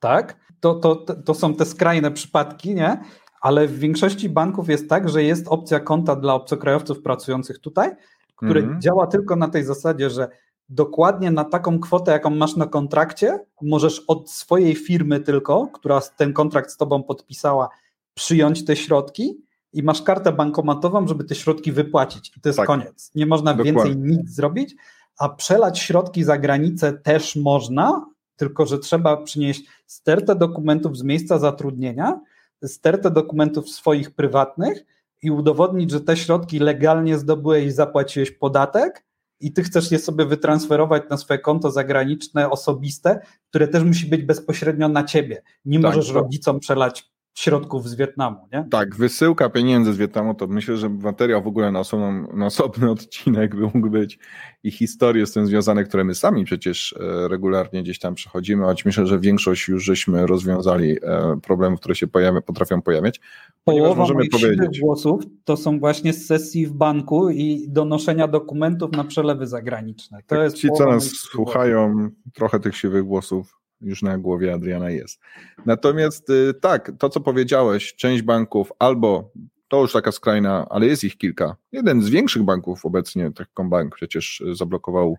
Tak, to, to, to są te skrajne przypadki, nie? Ale w większości banków jest tak, że jest opcja konta dla obcokrajowców pracujących tutaj, które mhm. działa tylko na tej zasadzie, że dokładnie na taką kwotę, jaką masz na kontrakcie, możesz od swojej firmy tylko, która ten kontrakt z tobą podpisała, przyjąć te środki i masz kartę bankomatową, żeby te środki wypłacić. I to jest tak. koniec. Nie można Dokładnie. więcej nic zrobić, a przelać środki za granicę też można, tylko że trzeba przynieść stertę dokumentów z miejsca zatrudnienia, stertę dokumentów swoich prywatnych i udowodnić, że te środki legalnie zdobyłeś i zapłaciłeś podatek i ty chcesz je sobie wytransferować na swoje konto zagraniczne, osobiste, które też musi być bezpośrednio na ciebie. Nie tak, możesz rodzicom przelać środków z Wietnamu, nie?
Tak, wysyłka pieniędzy z Wietnamu to myślę, że materiał w ogóle na, osobną, na osobny (laughs) odcinek by mógł być i historie z tym związane, które my sami przecież e, regularnie gdzieś tam przechodzimy, choć myślę, że większość już żeśmy rozwiązali e, problemów, które się pojawia, potrafią pojawiać.
Połowa możemy moich powiedzieć... głosów to są właśnie z sesji w banku i donoszenia dokumentów na przelewy zagraniczne. To tak, jest
ci, co nas słuchają, głosów. trochę tych siwych głosów już na głowie Adriana jest. Natomiast y, tak, to co powiedziałeś, część banków albo to już taka skrajna, ale jest ich kilka. Jeden z większych banków obecnie, Techcombank przecież y, zablokował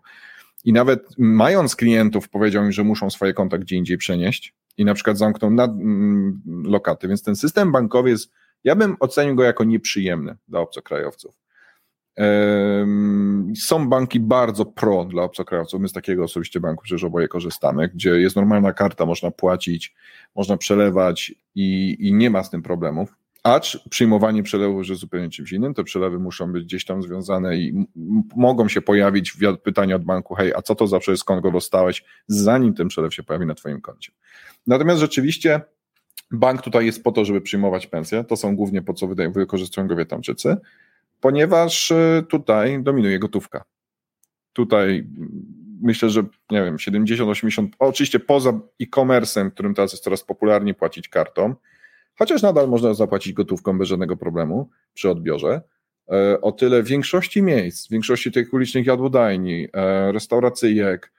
i nawet mając klientów powiedział mi, że muszą swoje konta gdzie indziej przenieść i na przykład zamknął nad, mm, lokaty, więc ten system bankowy jest, ja bym ocenił go jako nieprzyjemny dla obcokrajowców. Są banki bardzo pro dla obcokrajowców. My z takiego osobiście banku przecież oboje korzystamy, gdzie jest normalna karta, można płacić, można przelewać i, i nie ma z tym problemów. Acz przyjmowanie przelewów jest zupełnie czymś innym. Te przelewy muszą być gdzieś tam związane i mogą się pojawić pytania od banku, hej, a co to za przelew, skąd go dostałeś, zanim ten przelew się pojawi na twoim koncie. Natomiast rzeczywiście bank tutaj jest po to, żeby przyjmować pensje. To są głównie po co wykorzystują go Wietnamczycy ponieważ y, tutaj dominuje gotówka. Tutaj myślę, że nie wiem, 70-80, oczywiście poza e-commerce'em, którym teraz jest coraz popularniej płacić kartą, chociaż nadal można zapłacić gotówką bez żadnego problemu przy odbiorze. E, o tyle w większości miejsc, w większości tych ulicznych jadłodajni, e, restauracyjek,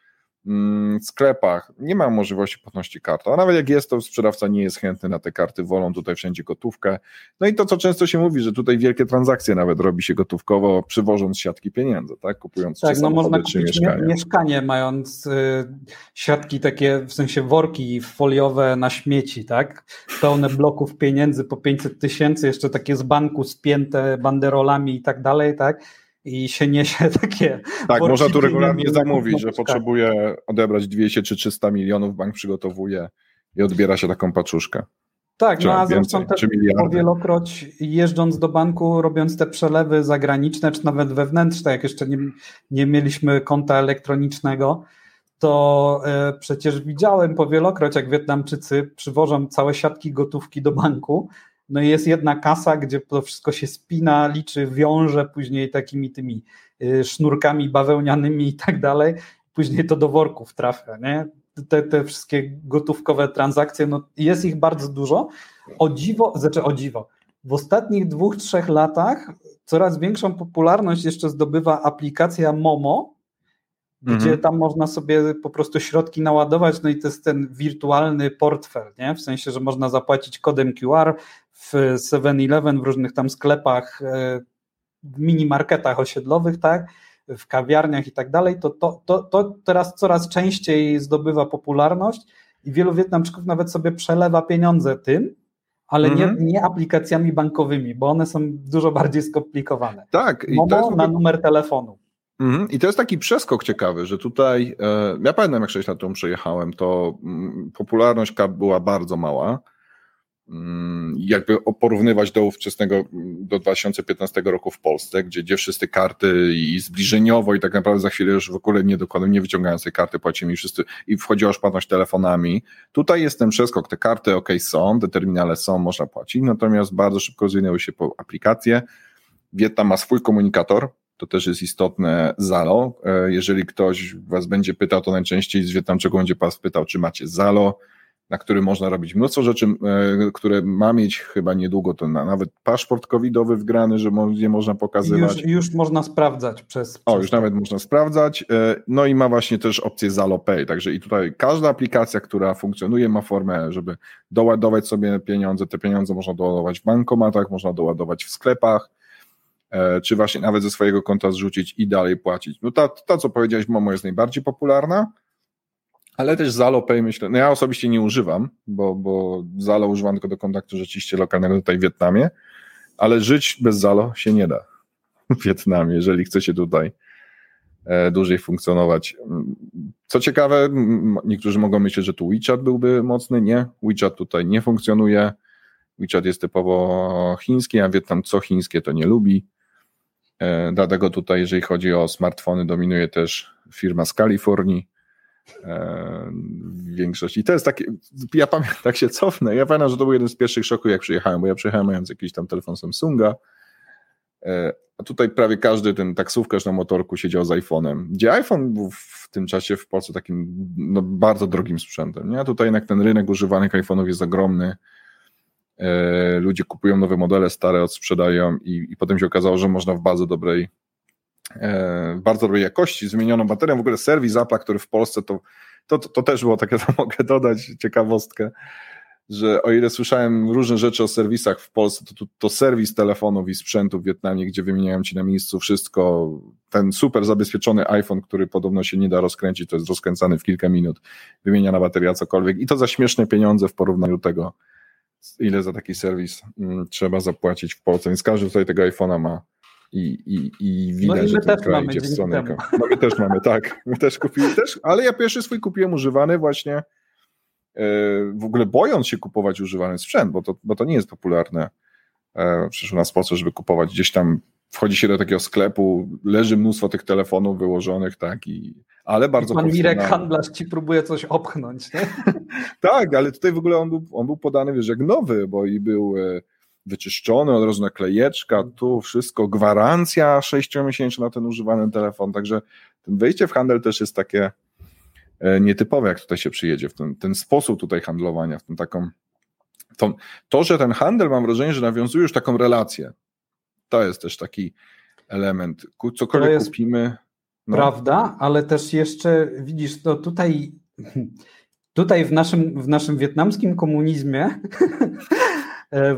sklepach nie ma możliwości płatności kartą, a nawet jak jest, to sprzedawca nie jest chętny na te karty, wolą tutaj wszędzie gotówkę. No i to, co często się mówi, że tutaj wielkie transakcje nawet robi się gotówkowo, przywożąc siatki pieniędzy, tak? Kupując
tak, no można kupić mieszkanie. mieszkanie, mając y, siatki takie, w sensie worki foliowe na śmieci, tak? Pełne bloków pieniędzy po 500 tysięcy, jeszcze takie z banku spięte banderolami i tak dalej, tak? I się niesie (laughs) takie.
Tak, można tu regularnie zamówić, że potrzebuje odebrać 200 czy 300 milionów, bank przygotowuje i odbiera się taką paczuszkę.
Tak, no a zresztą też wielokroć jeżdżąc do banku, robiąc te przelewy zagraniczne, czy nawet wewnętrzne, jak jeszcze nie, nie mieliśmy konta elektronicznego, to e, przecież widziałem powielokroć, jak Wietnamczycy przywożą całe siatki gotówki do banku no jest jedna kasa, gdzie to wszystko się spina, liczy, wiąże później takimi tymi y, sznurkami bawełnianymi i tak dalej. Później to do worków trafia, nie? Te, te wszystkie gotówkowe transakcje, no jest ich bardzo dużo. O dziwo, znaczy o dziwo, w ostatnich dwóch, trzech latach coraz większą popularność jeszcze zdobywa aplikacja Momo, gdzie mhm. tam można sobie po prostu środki naładować, no i to jest ten wirtualny portfel, nie? W sensie, że można zapłacić kodem QR w 7-Eleven, w różnych tam sklepach, e, w mini marketach osiedlowych, tak? W kawiarniach i tak dalej, to, to, to, to teraz coraz częściej zdobywa popularność i wielu Wietnamczyków nawet sobie przelewa pieniądze tym, ale mhm. nie, nie aplikacjami bankowymi, bo one są dużo bardziej skomplikowane.
Tak.
I Momo to jest... na numer telefonu.
Mhm. I to jest taki przeskok ciekawy, że tutaj, e, ja pamiętam jak 6 lat temu przyjechałem, to mm, popularność była bardzo mała. Mm, jakby porównywać do ówczesnego, do 2015 roku w Polsce, gdzie, gdzie wszyscy karty i zbliżeniowo i tak naprawdę za chwilę już w ogóle nie dokładnie, nie wyciągając tej karty płacimy i wszyscy, i wchodziła już płatność telefonami. Tutaj jest ten przeskok, te karty ok są, te terminale są, można płacić, natomiast bardzo szybko rozwinęły się aplikacje. Wietnam ma swój komunikator, to też jest istotne Zalo. E, jeżeli ktoś Was będzie pytał, to najczęściej z Wietnamczego będzie Pas pytał, czy macie Zalo, na którym można robić mnóstwo rzeczy, e, które ma mieć chyba niedługo, to nawet paszport covidowy wgrany, że nie można pokazywać.
Już, już można sprawdzać przez, przez...
O, już nawet można sprawdzać. E, no i ma właśnie też opcję Zalo Pay, także i tutaj każda aplikacja, która funkcjonuje, ma formę, żeby doładować sobie pieniądze. Te pieniądze można doładować w bankomatach, można doładować w sklepach, e, czy właśnie nawet ze swojego konta zrzucić i dalej płacić. No ta, ta co powiedziałeś, Momo jest najbardziej popularna, ale też Zalo Pay myślę, no ja osobiście nie używam, bo, bo Zalo używam tylko do kontaktu rzeczywiście lokalnego tutaj w Wietnamie, ale żyć bez Zalo się nie da (laughs) w Wietnamie, jeżeli chce się tutaj e, dłużej funkcjonować. Co ciekawe, niektórzy mogą myśleć, że tu WeChat byłby mocny. Nie, WeChat tutaj nie funkcjonuje. WeChat jest typowo chiński, a Wietnam co chińskie to nie lubi. E, dlatego tutaj, jeżeli chodzi o smartfony, dominuje też firma z Kalifornii w większości. I to jest takie, ja pamiętam, (laughs) tak się cofnę, ja pamiętam, że to był jeden z pierwszych szoków, jak przyjechałem, bo ja przyjechałem mając jakiś tam telefon Samsunga, e, a tutaj prawie każdy ten taksówkarz na motorku siedział z iPhone'em, gdzie iPhone był w tym czasie w Polsce takim no, bardzo drogim sprzętem, nie? A tutaj jednak ten rynek używanych iPhone'ów jest ogromny, e, ludzie kupują nowe modele, stare odsprzedają i, i potem się okazało, że można w bardzo dobrej E, bardzo dobrej jakości, zmienioną baterią. W ogóle serwis Apple, który w Polsce to, to, to też było takie, (laughs) to mogę dodać ciekawostkę, że o ile słyszałem różne rzeczy o serwisach w Polsce, to, to, to serwis telefonów i sprzętu w Wietnamie, gdzie wymieniają ci na miejscu wszystko, ten super zabezpieczony iPhone, który podobno się nie da rozkręcić, to jest rozkręcany w kilka minut, wymieniana bateria, cokolwiek. I to za śmieszne pieniądze w porównaniu do tego, ile za taki serwis mm, trzeba zapłacić w Polsce, więc każdy tutaj tego iPhone'a ma i, i, i widać, no i że ten kraj idzie w stronę. No my też mamy, tak. My też kupili, też, ale ja pierwszy swój kupiłem używany właśnie e, w ogóle bojąc się kupować używany sprzęt, bo to, bo to nie jest popularne e, przecież u nas po co, żeby kupować gdzieś tam wchodzi się do takiego sklepu, leży mnóstwo tych telefonów wyłożonych, tak, i, ale bardzo
I Pan Mirek handlarz ci próbuje coś opchnąć, nie? (laughs)
tak, ale tutaj w ogóle on był, on był podany, wiesz, jak nowy, bo i był e, wyczyszczony, od razu naklejeczka, tu wszystko, gwarancja sześciomiesięczna na ten używany telefon, także ten wejście w handel też jest takie e, nietypowe, jak tutaj się przyjedzie, w ten, ten sposób tutaj handlowania, w tym taką to, to, że ten handel, mam wrażenie, że nawiązuje już taką relację, to jest też taki element, cokolwiek kupimy.
No. Prawda, ale też jeszcze widzisz, to tutaj (laughs) tutaj w naszym, w naszym wietnamskim komunizmie (laughs)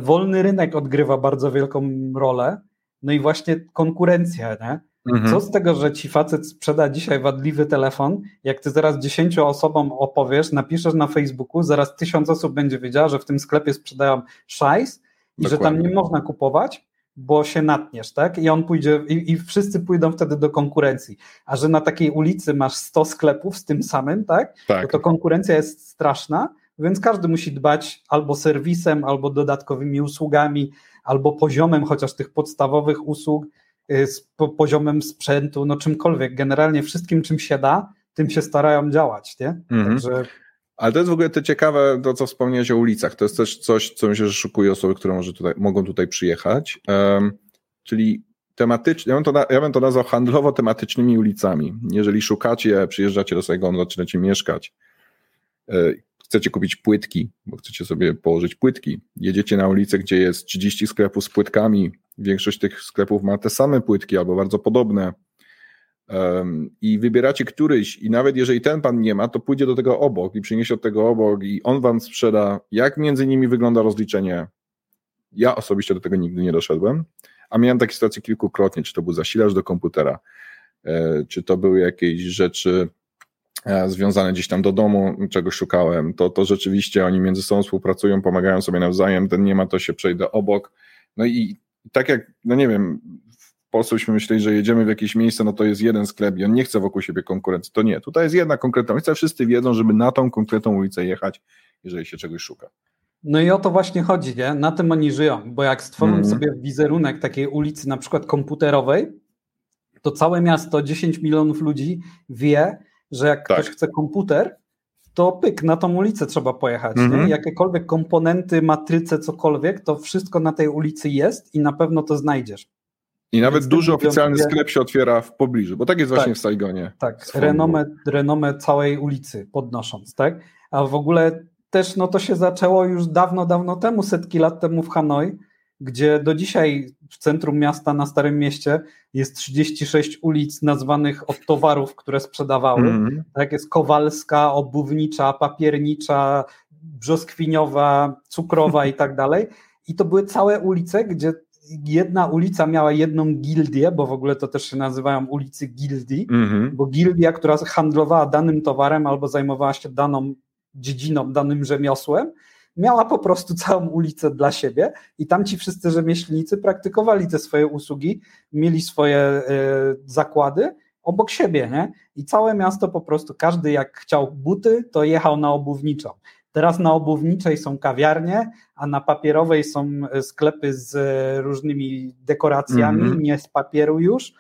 wolny rynek odgrywa bardzo wielką rolę. No i właśnie konkurencja, nie? Mhm. Co z tego, że ci facet sprzeda dzisiaj wadliwy telefon, jak ty zaraz dziesięciu osobom opowiesz, napiszesz na Facebooku, zaraz tysiąc osób będzie wiedziała, że w tym sklepie sprzedają szajs i Dokładnie. że tam nie można kupować, bo się natniesz, tak? I on pójdzie, i, i, wszyscy pójdą wtedy do konkurencji. A że na takiej ulicy masz 100 sklepów z tym samym, tak? tak. To, to konkurencja jest straszna więc każdy musi dbać albo serwisem, albo dodatkowymi usługami, albo poziomem chociaż tych podstawowych usług, y, poziomem sprzętu, no czymkolwiek. Generalnie wszystkim, czym się da, tym się starają działać, nie? Mhm.
Także... Ale to jest w ogóle to ciekawe, to co wspomniałeś o ulicach. To jest też coś, co myślę, że szukuje osoby, które może tutaj, mogą tutaj przyjechać. Um, czyli tematycznie, ja bym, to, ja bym to nazwał handlowo-tematycznymi ulicami. Jeżeli szukacie, przyjeżdżacie do Saigonu, zaczynacie mieszkać, e, chcecie kupić płytki, bo chcecie sobie położyć płytki, jedziecie na ulicę, gdzie jest 30 sklepów z płytkami, większość tych sklepów ma te same płytki albo bardzo podobne. Um, i wybieracie któryś i nawet jeżeli ten pan nie ma, to pójdzie do tego obok i przyniesie od tego obok i on wam sprzeda, jak między nimi wygląda rozliczenie. Ja osobiście do tego nigdy nie doszedłem, a miałem takie sytuacje kilkukrotnie, czy to był zasilacz do komputera, e, czy to były jakieś rzeczy związane gdzieś tam do domu, czego szukałem, to, to rzeczywiście oni między sobą współpracują, pomagają sobie nawzajem, ten nie ma, to się przejdę obok. No i tak jak, no nie wiem, w Polsce byśmy myśleli, że jedziemy w jakieś miejsce, no to jest jeden sklep i on nie chce wokół siebie konkurencji. To nie, tutaj jest jedna konkretna ulica, wszyscy wiedzą, żeby na tą konkretną ulicę jechać, jeżeli się czegoś szuka.
No i o to właśnie chodzi, nie? Na tym oni żyją, bo jak stworzą mm. sobie wizerunek takiej ulicy na przykład komputerowej, to całe miasto, 10 milionów ludzi wie, że jak tak. ktoś chce komputer, to pyk, na tą ulicę trzeba pojechać. -hmm. Jakiekolwiek komponenty, matryce, cokolwiek, to wszystko na tej ulicy jest i na pewno to znajdziesz.
I nawet Więc duży oficjalny mówię, sklep się otwiera w pobliżu, bo tak jest właśnie tak, w Saigonie.
Tak, renomę, renomę całej ulicy podnosząc, tak? A w ogóle też no to się zaczęło już dawno, dawno temu, setki lat temu w Hanoi, gdzie do dzisiaj w centrum miasta, na Starym Mieście jest 36 ulic nazwanych od towarów, które sprzedawały. Mm. Tak jest Kowalska, Obuwnicza, Papiernicza, Brzoskwiniowa, Cukrowa i tak dalej. I to były całe ulice, gdzie jedna ulica miała jedną gildię, bo w ogóle to też się nazywają ulicy gildii, mm-hmm. bo gildia, która handlowała danym towarem albo zajmowała się daną dziedziną, danym rzemiosłem, miała po prostu całą ulicę dla siebie i tam ci wszyscy rzemieślnicy praktykowali te swoje usługi, mieli swoje y, zakłady obok siebie, nie? I całe miasto po prostu, każdy jak chciał buty, to jechał na obuwniczą. Teraz na obuwniczej są kawiarnie, a na papierowej są e, sklepy z e, różnymi dekoracjami, mm -hmm. nie z papieru już,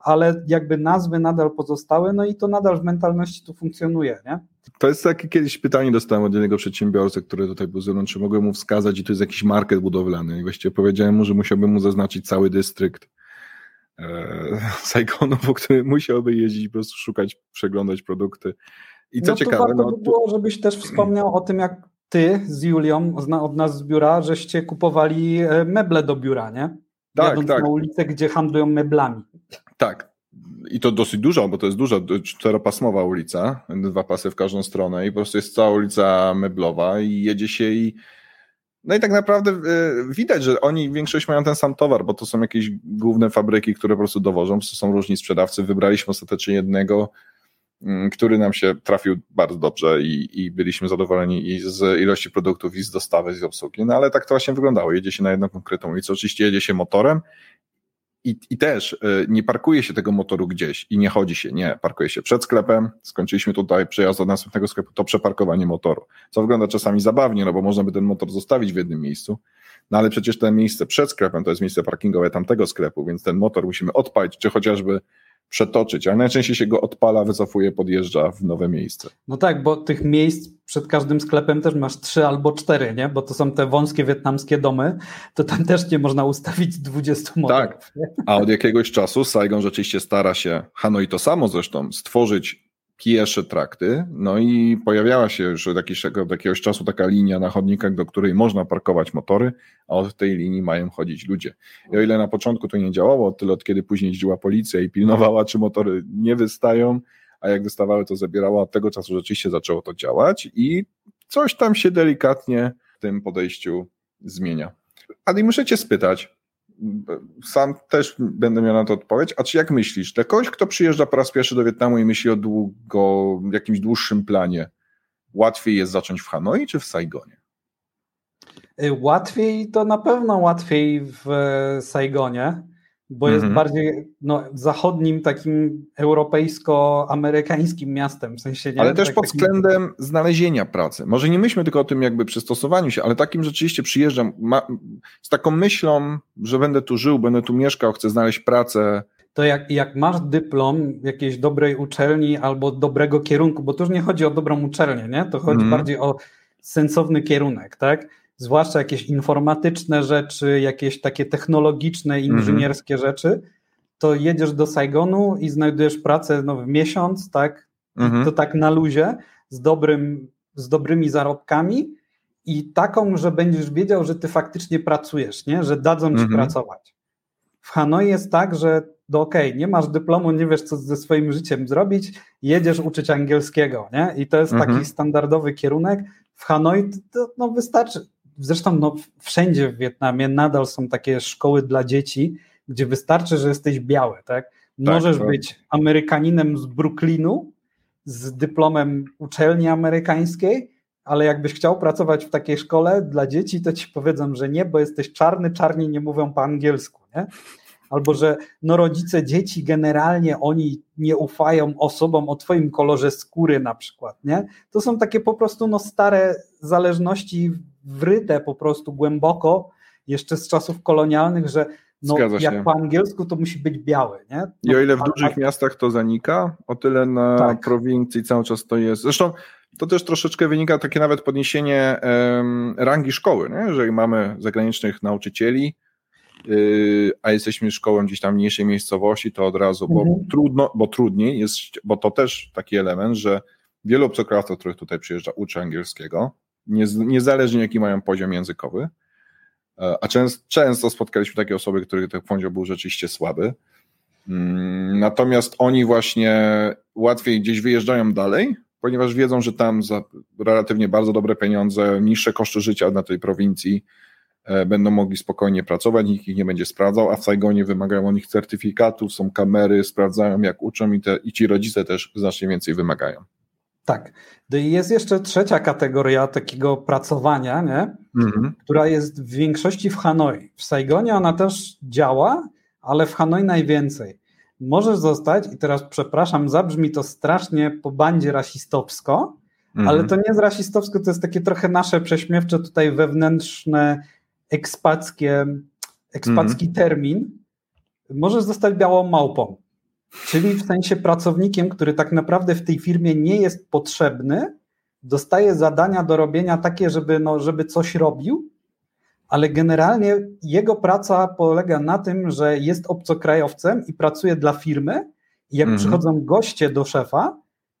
ale jakby nazwy nadal pozostały, no i to nadal w mentalności tu funkcjonuje, nie?
To jest takie kiedyś pytanie dostałem od jednego przedsiębiorcy, który tutaj był ze mną, czy mogłem mu wskazać i to jest jakiś market budowlany i właściwie powiedziałem mu, że musiałbym mu zaznaczyć cały dystrykt e, (laughs) Saigonu, po którym musiałby jeździć, po prostu szukać, przeglądać produkty. I co
no
ciekawe...
Warto no, by było, żebyś też wspomniał o tym, jak ty z Julią od nas z biura, żeście kupowali e, meble do biura, nie? Tak, Jadąc tak. na ulicę, gdzie handlują meblami.
Tak. I to dosyć dużo, bo to jest duża, czteropasmowa ulica, dwa pasy w każdą stronę i po prostu jest cała ulica meblowa i jedzie się i no i tak naprawdę y, widać, że oni większość mają ten sam towar, bo to są jakieś główne fabryki, które po prostu dowożą, to są różni sprzedawcy. Wybraliśmy ostatecznie jednego, y, który nam się trafił bardzo dobrze i, i, byliśmy zadowoleni i z ilości produktów, i z dostawy, i z obsługi. No ale tak to właśnie wyglądało. Jedzie się na jedną konkretną ulicę. Oczywiście jedzie się motorem i, I też y, nie parkuje się tego motoru gdzieś i nie chodzi się, nie, parkuje się przed sklepem, skończyliśmy tutaj przejazd do następnego sklepu, to przeparkowanie motoru, co wygląda czasami zabawnie, no bo można by ten motor zostawić w jednym miejscu, no ale przecież to miejsce przed sklepem to jest miejsce parkingowe tamtego sklepu, więc ten motor musimy odpalić, czy chociażby przetoczyć, ale najczęściej się go odpala, wycofuje, podjeżdża w nowe miejsce.
No tak, bo tych miejsc przed każdym sklepem też masz trzy albo cztery, nie? Bo to są te wąskie wietnamskie domy, to tam też nie można ustawić 20 motorów. Tak,
a od jakiegoś czasu Saigon rzeczywiście stara się, Hanoi to samo zresztą, stworzyć piesze trakty, no i pojawiała się już od jakiegoś, od jakiegoś czasu taka linia na chodnikach, do której można parkować motory, a od tej linii mają chodzić ludzie. I o ile na początku to nie działało, tyle od kiedy później jeździła policja i pilnowała, czy motory nie wystają, a jak wystawały, to zabierała, od tego czasu rzeczywiście zaczęło to działać i coś tam się delikatnie w tym podejściu zmienia. Ale muszę cię spytać, sam też będę miał na to odpowiedź. A czy jak myślisz, dla kogoś, kto przyjeżdża po raz pierwszy do Wietnamu i myśli o długo, jakimś dłuższym planie, łatwiej jest zacząć w Hanoi czy w Saigonie?
Y, łatwiej to na pewno łatwiej w Saigonie, bo jest mhm. bardziej no, zachodnim, takim europejsko-amerykańskim miastem. W sensie, nie?
Ale też tak, pod względem znalezienia pracy. Może nie myślmy tylko o tym jakby przystosowaniu się, ale takim rzeczywiście przyjeżdżam ma, z taką myślą, że będę tu żył, będę tu mieszkał, chcę znaleźć pracę.
To jak, jak masz dyplom jakiejś dobrej uczelni albo dobrego kierunku, bo tu już nie chodzi o dobrą uczelnię, nie? to chodzi mhm. bardziej o sensowny kierunek, tak? Zwłaszcza jakieś informatyczne rzeczy, jakieś takie technologiczne, mhm. inżynierskie -hmm. rzeczy, to jedziesz do Saigonu i znajdujesz pracę no, w miesiąc, tak? -hmm. To tak na luzie, z, dobrym, z dobrymi zarobkami i taką, że będziesz wiedział, że ty faktycznie pracujesz, nie? że dadzą ci -hmm. pracować. W Hanoi jest tak, że no okej, okay, nie masz dyplomu, nie wiesz, co ze swoim życiem zrobić, jedziesz uczyć angielskiego, nie? I to jest taki mhm. standardowy kierunek. W Hanoi to no, wystarczy, Zresztą no, wszędzie w Wietnamie nadal są takie szkoły dla dzieci, gdzie wystarczy, że jesteś biały, tak? tak Możesz tak, być Amerykaninem z Brooklynu z dyplomem uczelni amerykańskiej, ale jakbyś chciał pracować w takiej szkole dla dzieci, to ci powiedzą, że nie, bo jesteś czarny, czarni nie mówią po angielsku, nie? Albo że no rodzice dzieci generalnie oni nie ufają osobom o twoim kolorze skóry na przykład, nie? To są takie po prostu no stare zależności wryte po prostu głęboko, jeszcze z czasów kolonialnych, że no, jak po angielsku to musi być biały. Nie? No,
I o ile w dużych a... miastach to zanika, o tyle na tak. prowincji cały czas to jest. Zresztą to też troszeczkę wynika takie nawet podniesienie um, rangi szkoły. Nie? Jeżeli mamy zagranicznych nauczycieli, yy, a jesteśmy szkołą gdzieś tam mniejszej miejscowości, to od razu, bo mhm. trudno, bo trudniej jest, bo to też taki element, że wielu obcokrajowców, których tutaj przyjeżdża, uczy angielskiego, niezależnie jaki mają poziom językowy. E, a często, często spotkaliśmy takie osoby, których ten poziom był rzeczywiście słaby. Mm, natomiast oni właśnie łatwiej gdzieś wyjeżdżają dalej, ponieważ wiedzą, że tam za relatywnie bardzo dobre pieniądze, niższe koszty życia na tej prowincji, e, będą mogli spokojnie pracować, nikt ich nie będzie sprawdzał, a w Saigonie wymagają od nich certyfikatów, są kamery, sprawdzają jak uczą i, te, i ci rodzice też znacznie więcej wymagają.
Tak. No jest jeszcze trzecia kategoria takiego pracowania, nie? Mhm. która jest w większości w Hanoi. W Saigonie ona też działa, ale w Hanoi najwięcej. Możesz zostać, i teraz przepraszam, zabrzmi to strasznie po bandzie rasistowsko, mhm. ale to nie jest rasistowsko, to jest takie trochę nasze prześmiewcze tutaj wewnętrzne ekspackie, ekspacki mhm. termin. Możesz zostać białą małpą. Czyli w sensie pracownikiem, który tak naprawdę w tej firmie nie jest potrzebny, dostaje zadania do robienia takie, żeby, no, żeby coś robił, ale generalnie jego praca polega na tym, że jest obcokrajowcem i pracuje dla firmy. I jak mhm. przychodzą goście do szefa,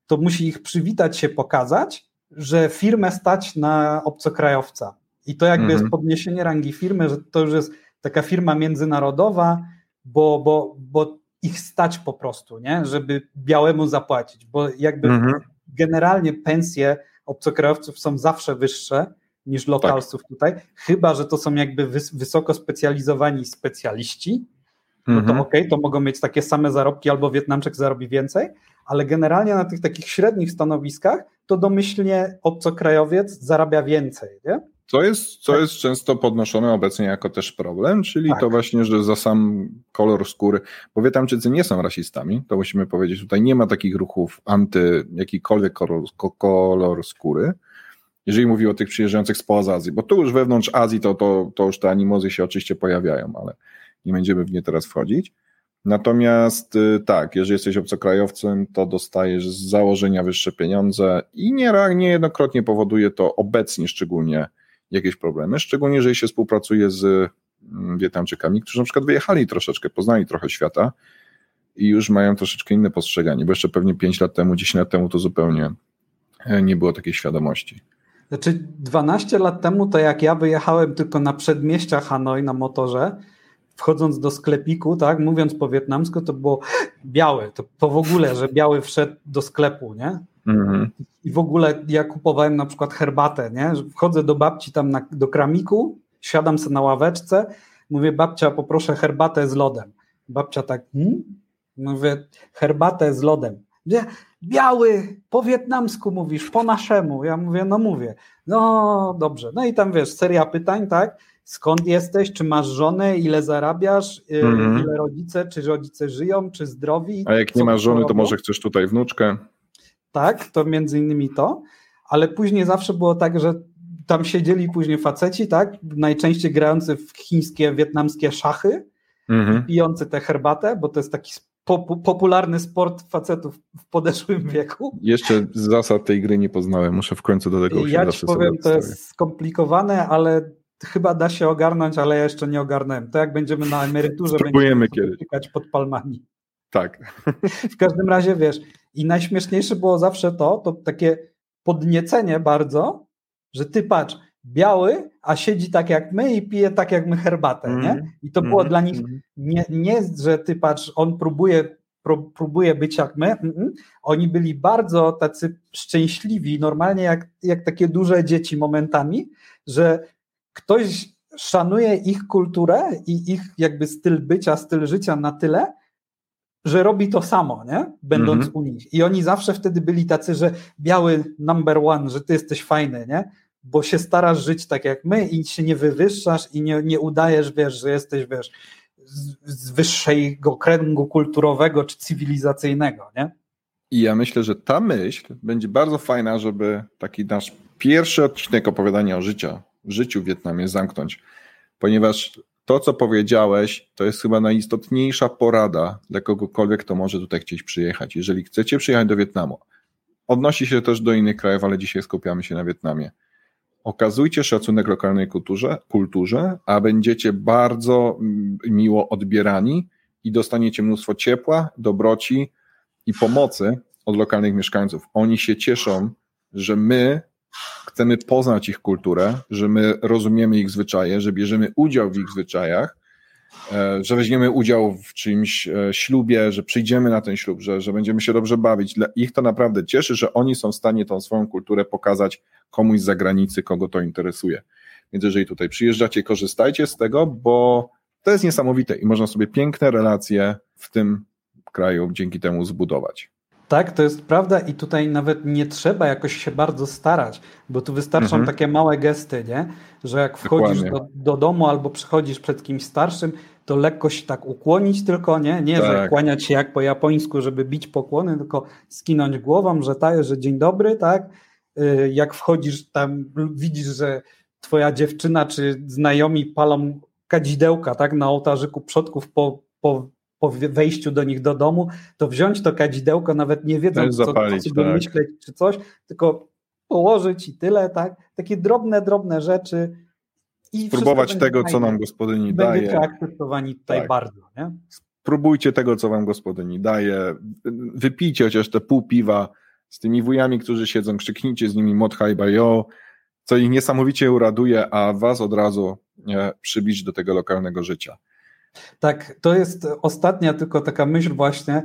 to musi ich przywitać się, pokazać, że firmę stać na obcokrajowca. I to jakby mhm. jest podniesienie rangi firmy, że to już jest taka firma międzynarodowa, bo, bo, bo ich stać po prostu, nie? żeby białemu zapłacić, bo jakby mhm. generalnie pensje obcokrajowców są zawsze wyższe niż lokalsów tak. tutaj, chyba że to są jakby wys wysoko specjalizowani specjaliści, no to mhm. okej, okay, to mogą mieć takie same zarobki, albo Wietnamczyk zarobi więcej, ale generalnie na tych takich średnich stanowiskach to domyślnie obcokrajowiec zarabia więcej, nie?
Co jest, co tak. jest często podnoszone obecnie jako też problem, czyli tak. to właśnie, że za sam kolor skóry, bo Wietnamczycy nie są rasistami, to musimy powiedzieć, tutaj nie ma takich ruchów anty jakikolwiek kolor, kolor skóry, jeżeli mówi o tych przyjeżdżających spoza Azji, bo tu już wewnątrz Azji to, to, to już te animozy się oczywiście pojawiają, ale nie będziemy w nie teraz wchodzić. Natomiast y, tak, jeżeli jesteś obcokrajowcem, to dostajesz z założenia wyższe pieniądze i nie, niejednokrotnie powoduje to obecnie szczególnie jakieś problemy, szczególnie jeżeli się współpracuje z mm, Wietnamczykami, którzy na przykład wyjechali troszeczkę, poznali trochę świata i już mają troszeczkę inne postrzeganie, bo jeszcze pewnie 5 lat temu, 10 lat temu to zupełnie e, nie było takiej świadomości.
Znaczy 12 lat temu to jak ja wyjechałem tylko na przedmieścia Hanoi na motorze, wchodząc do sklepiku, tak, mówiąc po wietnamsku, to było białe, to, to w ogóle, że biały wszedł do sklepu, nie? Mhm. I w ogóle ja kupowałem na przykład herbatę, nie? Wchodzę do babci tam na, do kramiku, siadam sobie na ławeczce, mówię babcia poproszę herbatę z lodem. Babcia tak, hmm? mówię herbatę z lodem. Mówię, biały, po wietnamsku mówisz, po naszemu. Ja mówię, no mówię. No dobrze. No i tam wiesz, seria pytań, tak? Skąd jesteś, czy masz żonę, ile zarabiasz, mm -hmm. ile rodzice, czy rodzice żyją, czy zdrowi.
A jak nie masz żony, to może chcesz tutaj wnuczkę?
Tak, to między innymi to, ale później zawsze było tak, że tam siedzieli później faceci, tak, najczęściej grający w chińskie, wietnamskie szachy, mhm. pijący tę herbatę, bo to jest taki popularny sport facetów w podeszłym wieku.
Jeszcze zasad tej gry nie poznałem, muszę w końcu do tego
Ja ci powiem, to jest skomplikowane, ale chyba da się ogarnąć, ale ja jeszcze nie ogarnąłem. To jak będziemy na emeryturze,
Spróbujemy będziemy
kiedyś. pod palmami.
Tak.
W każdym razie wiesz, i najśmieszniejsze było zawsze to, to takie podniecenie bardzo, że ty patrz, biały, a siedzi tak jak my i pije tak jak my herbatę, mm. nie? Mhm. I to było mm. dla nich mhm. nie, nie, że ty patrz, on próbuje, próbuje być jak my. Mm Oni byli bardzo tacy szczęśliwi, normalnie jak, jak takie duże dzieci momentami, że ktoś szanuje ich kulturę i ich jakby styl bycia, styl życia na tyle, że robi to samo, nie? Będąc mm -hmm. u nich. I oni zawsze wtedy byli tacy, że biały number one, że ty jesteś fajny, nie? Bo się starasz żyć tak jak my i się nie wywyższasz i nie, nie udajesz, wiesz, że jesteś, wiesz, z, z wyższego kręgu kulturowego czy cywilizacyjnego, nie?
I ja myślę, że ta myśl będzie bardzo fajna, żeby taki nasz pierwszy odcinek opowiadania o życiu, życiu w Wietnamie zamknąć, ponieważ to, co powiedziałeś, to jest chyba najistotniejsza porada dla kogokolwiek, kto może tutaj chcieć przyjechać. Jeżeli chcecie przyjechać do Wietnamu, odnosi się też do innych krajów, ale dzisiaj skupiamy się na Wietnamie. Okazujcie szacunek lokalnej kulturze, kulturze, a będziecie bardzo mm, miło odbierani i dostaniecie mnóstwo ciepła, dobroci i pomocy od lokalnych mieszkańców. Oni się cieszą, że my chcemy poznać ich kulturę, że my rozumiemy ich zwyczaje, że bierzemy udział w ich zwyczajach, e, że weźmiemy udział w czymś e, ślubie, że przyjdziemy na ten ślub, że, że będziemy się dobrze bawić. Dla ich to naprawdę cieszy, że oni są w stanie tą swoją kulturę pokazać komuś z zagranicy, kogo to interesuje. Więc jeżeli tutaj przyjeżdżacie, korzystajcie z tego, bo to jest niesamowite i można sobie piękne relacje w tym kraju dzięki temu zbudować.
Tak, to jest prawda i tutaj nawet nie trzeba jakoś się bardzo starać, bo tu wystarczą mhm. takie małe gesty, nie? że jak wchodzisz do, do, domu albo przychodzisz przed kimś starszym, to lekko się tak ukłonić tylko, nie? Nie, tak. że kłaniać się jak po japońsku, żeby bić pokłony, tylko skinąć głową, że tak, że dzień dobry, tak? Y, jak wchodzisz tam, widzisz, że twoja dziewczyna czy znajomi palą kadzidełka, tak, na ołtarzyku przodków po, po po wejściu do nich do domu, to wziąć to kadzidełko, nawet nie wiedząc, co, zapalić, co sobie tak. myśleć czy coś, tylko położyć i tyle, tak? Takie drobne, drobne rzeczy.
I Spróbować tego, co nam gospodyni
Będziecie
daje.
Będziecie akceptowani tutaj tak. bardzo, nie?
Spróbujcie tego, co wam gospodyni daje. Wypijcie chociaż te pół piwa z tymi wujami, którzy siedzą, krzyknijcie z nimi mod yo, co ich niesamowicie uraduje, a was od razu przybić do tego lokalnego życia.
Tak, to jest ostatnia tylko taka myśl właśnie.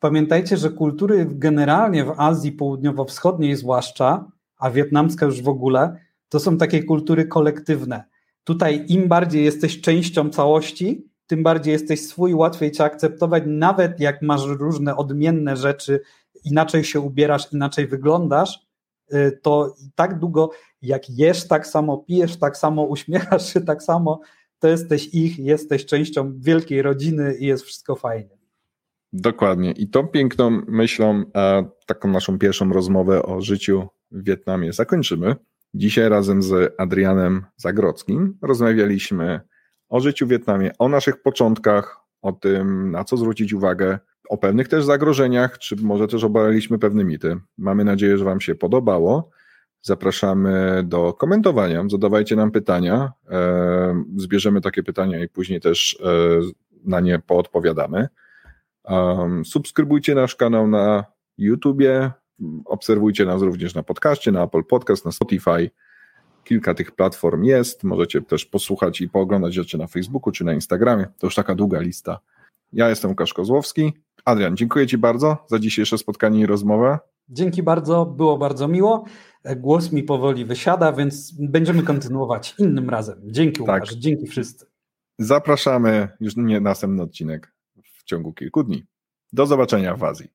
Pamiętajcie, że kultury generalnie w Azji Południowo-Wschodniej zwłaszcza, a wietnamska już w ogóle, to są takie kultury kolektywne. Tutaj im bardziej jesteś częścią całości, tym bardziej jesteś swój, łatwiej cię akceptować, nawet jak masz różne odmienne rzeczy, inaczej się ubierasz, inaczej wyglądasz, y, to tak długo jak jesz tak samo, pijesz tak samo, (laughs) uśmiechasz się tak samo, to jesteś ich, jesteś częścią wielkiej rodziny i jest wszystko fajnie.
Dokładnie. I tą piękną myślą, taką naszą pierwszą rozmowę o życiu w Wietnamie zakończymy. Dzisiaj razem z Adrianem Zagrodzkim rozmawialiśmy o życiu w Wietnamie, o naszych początkach, o tym, na co zwrócić uwagę, o pewnych też zagrożeniach, czy może też obaliliśmy pewne mity. Mamy nadzieję, że Wam się podobało. Zapraszamy do komentowania, zadawajcie nam pytania, e, zbierzemy takie pytania i później też e, na nie poodpowiadamy. Subskrybujcie nasz kanał na YouTubie, obserwujcie nas również na podcaście, na Apple Podcast, na Spotify. Kilka tych platform jest, możecie też posłuchać i pooglądać rzeczy na Facebooku czy na Instagramie. To już taka długa lista. Ja jestem Łukasz Kozłowski. Adrian, dziękuję Ci bardzo za dzisiejsze spotkanie i rozmowę.
Dzięki bardzo, było bardzo miło. Głos mi powoli wysiada, więc będziemy kontynuować innym razem. Dzięki Łukasz, tak. dzięki wszyscy.
Zapraszamy już nie następny odcinek w ciągu kilku dni. Do zobaczenia w Azji.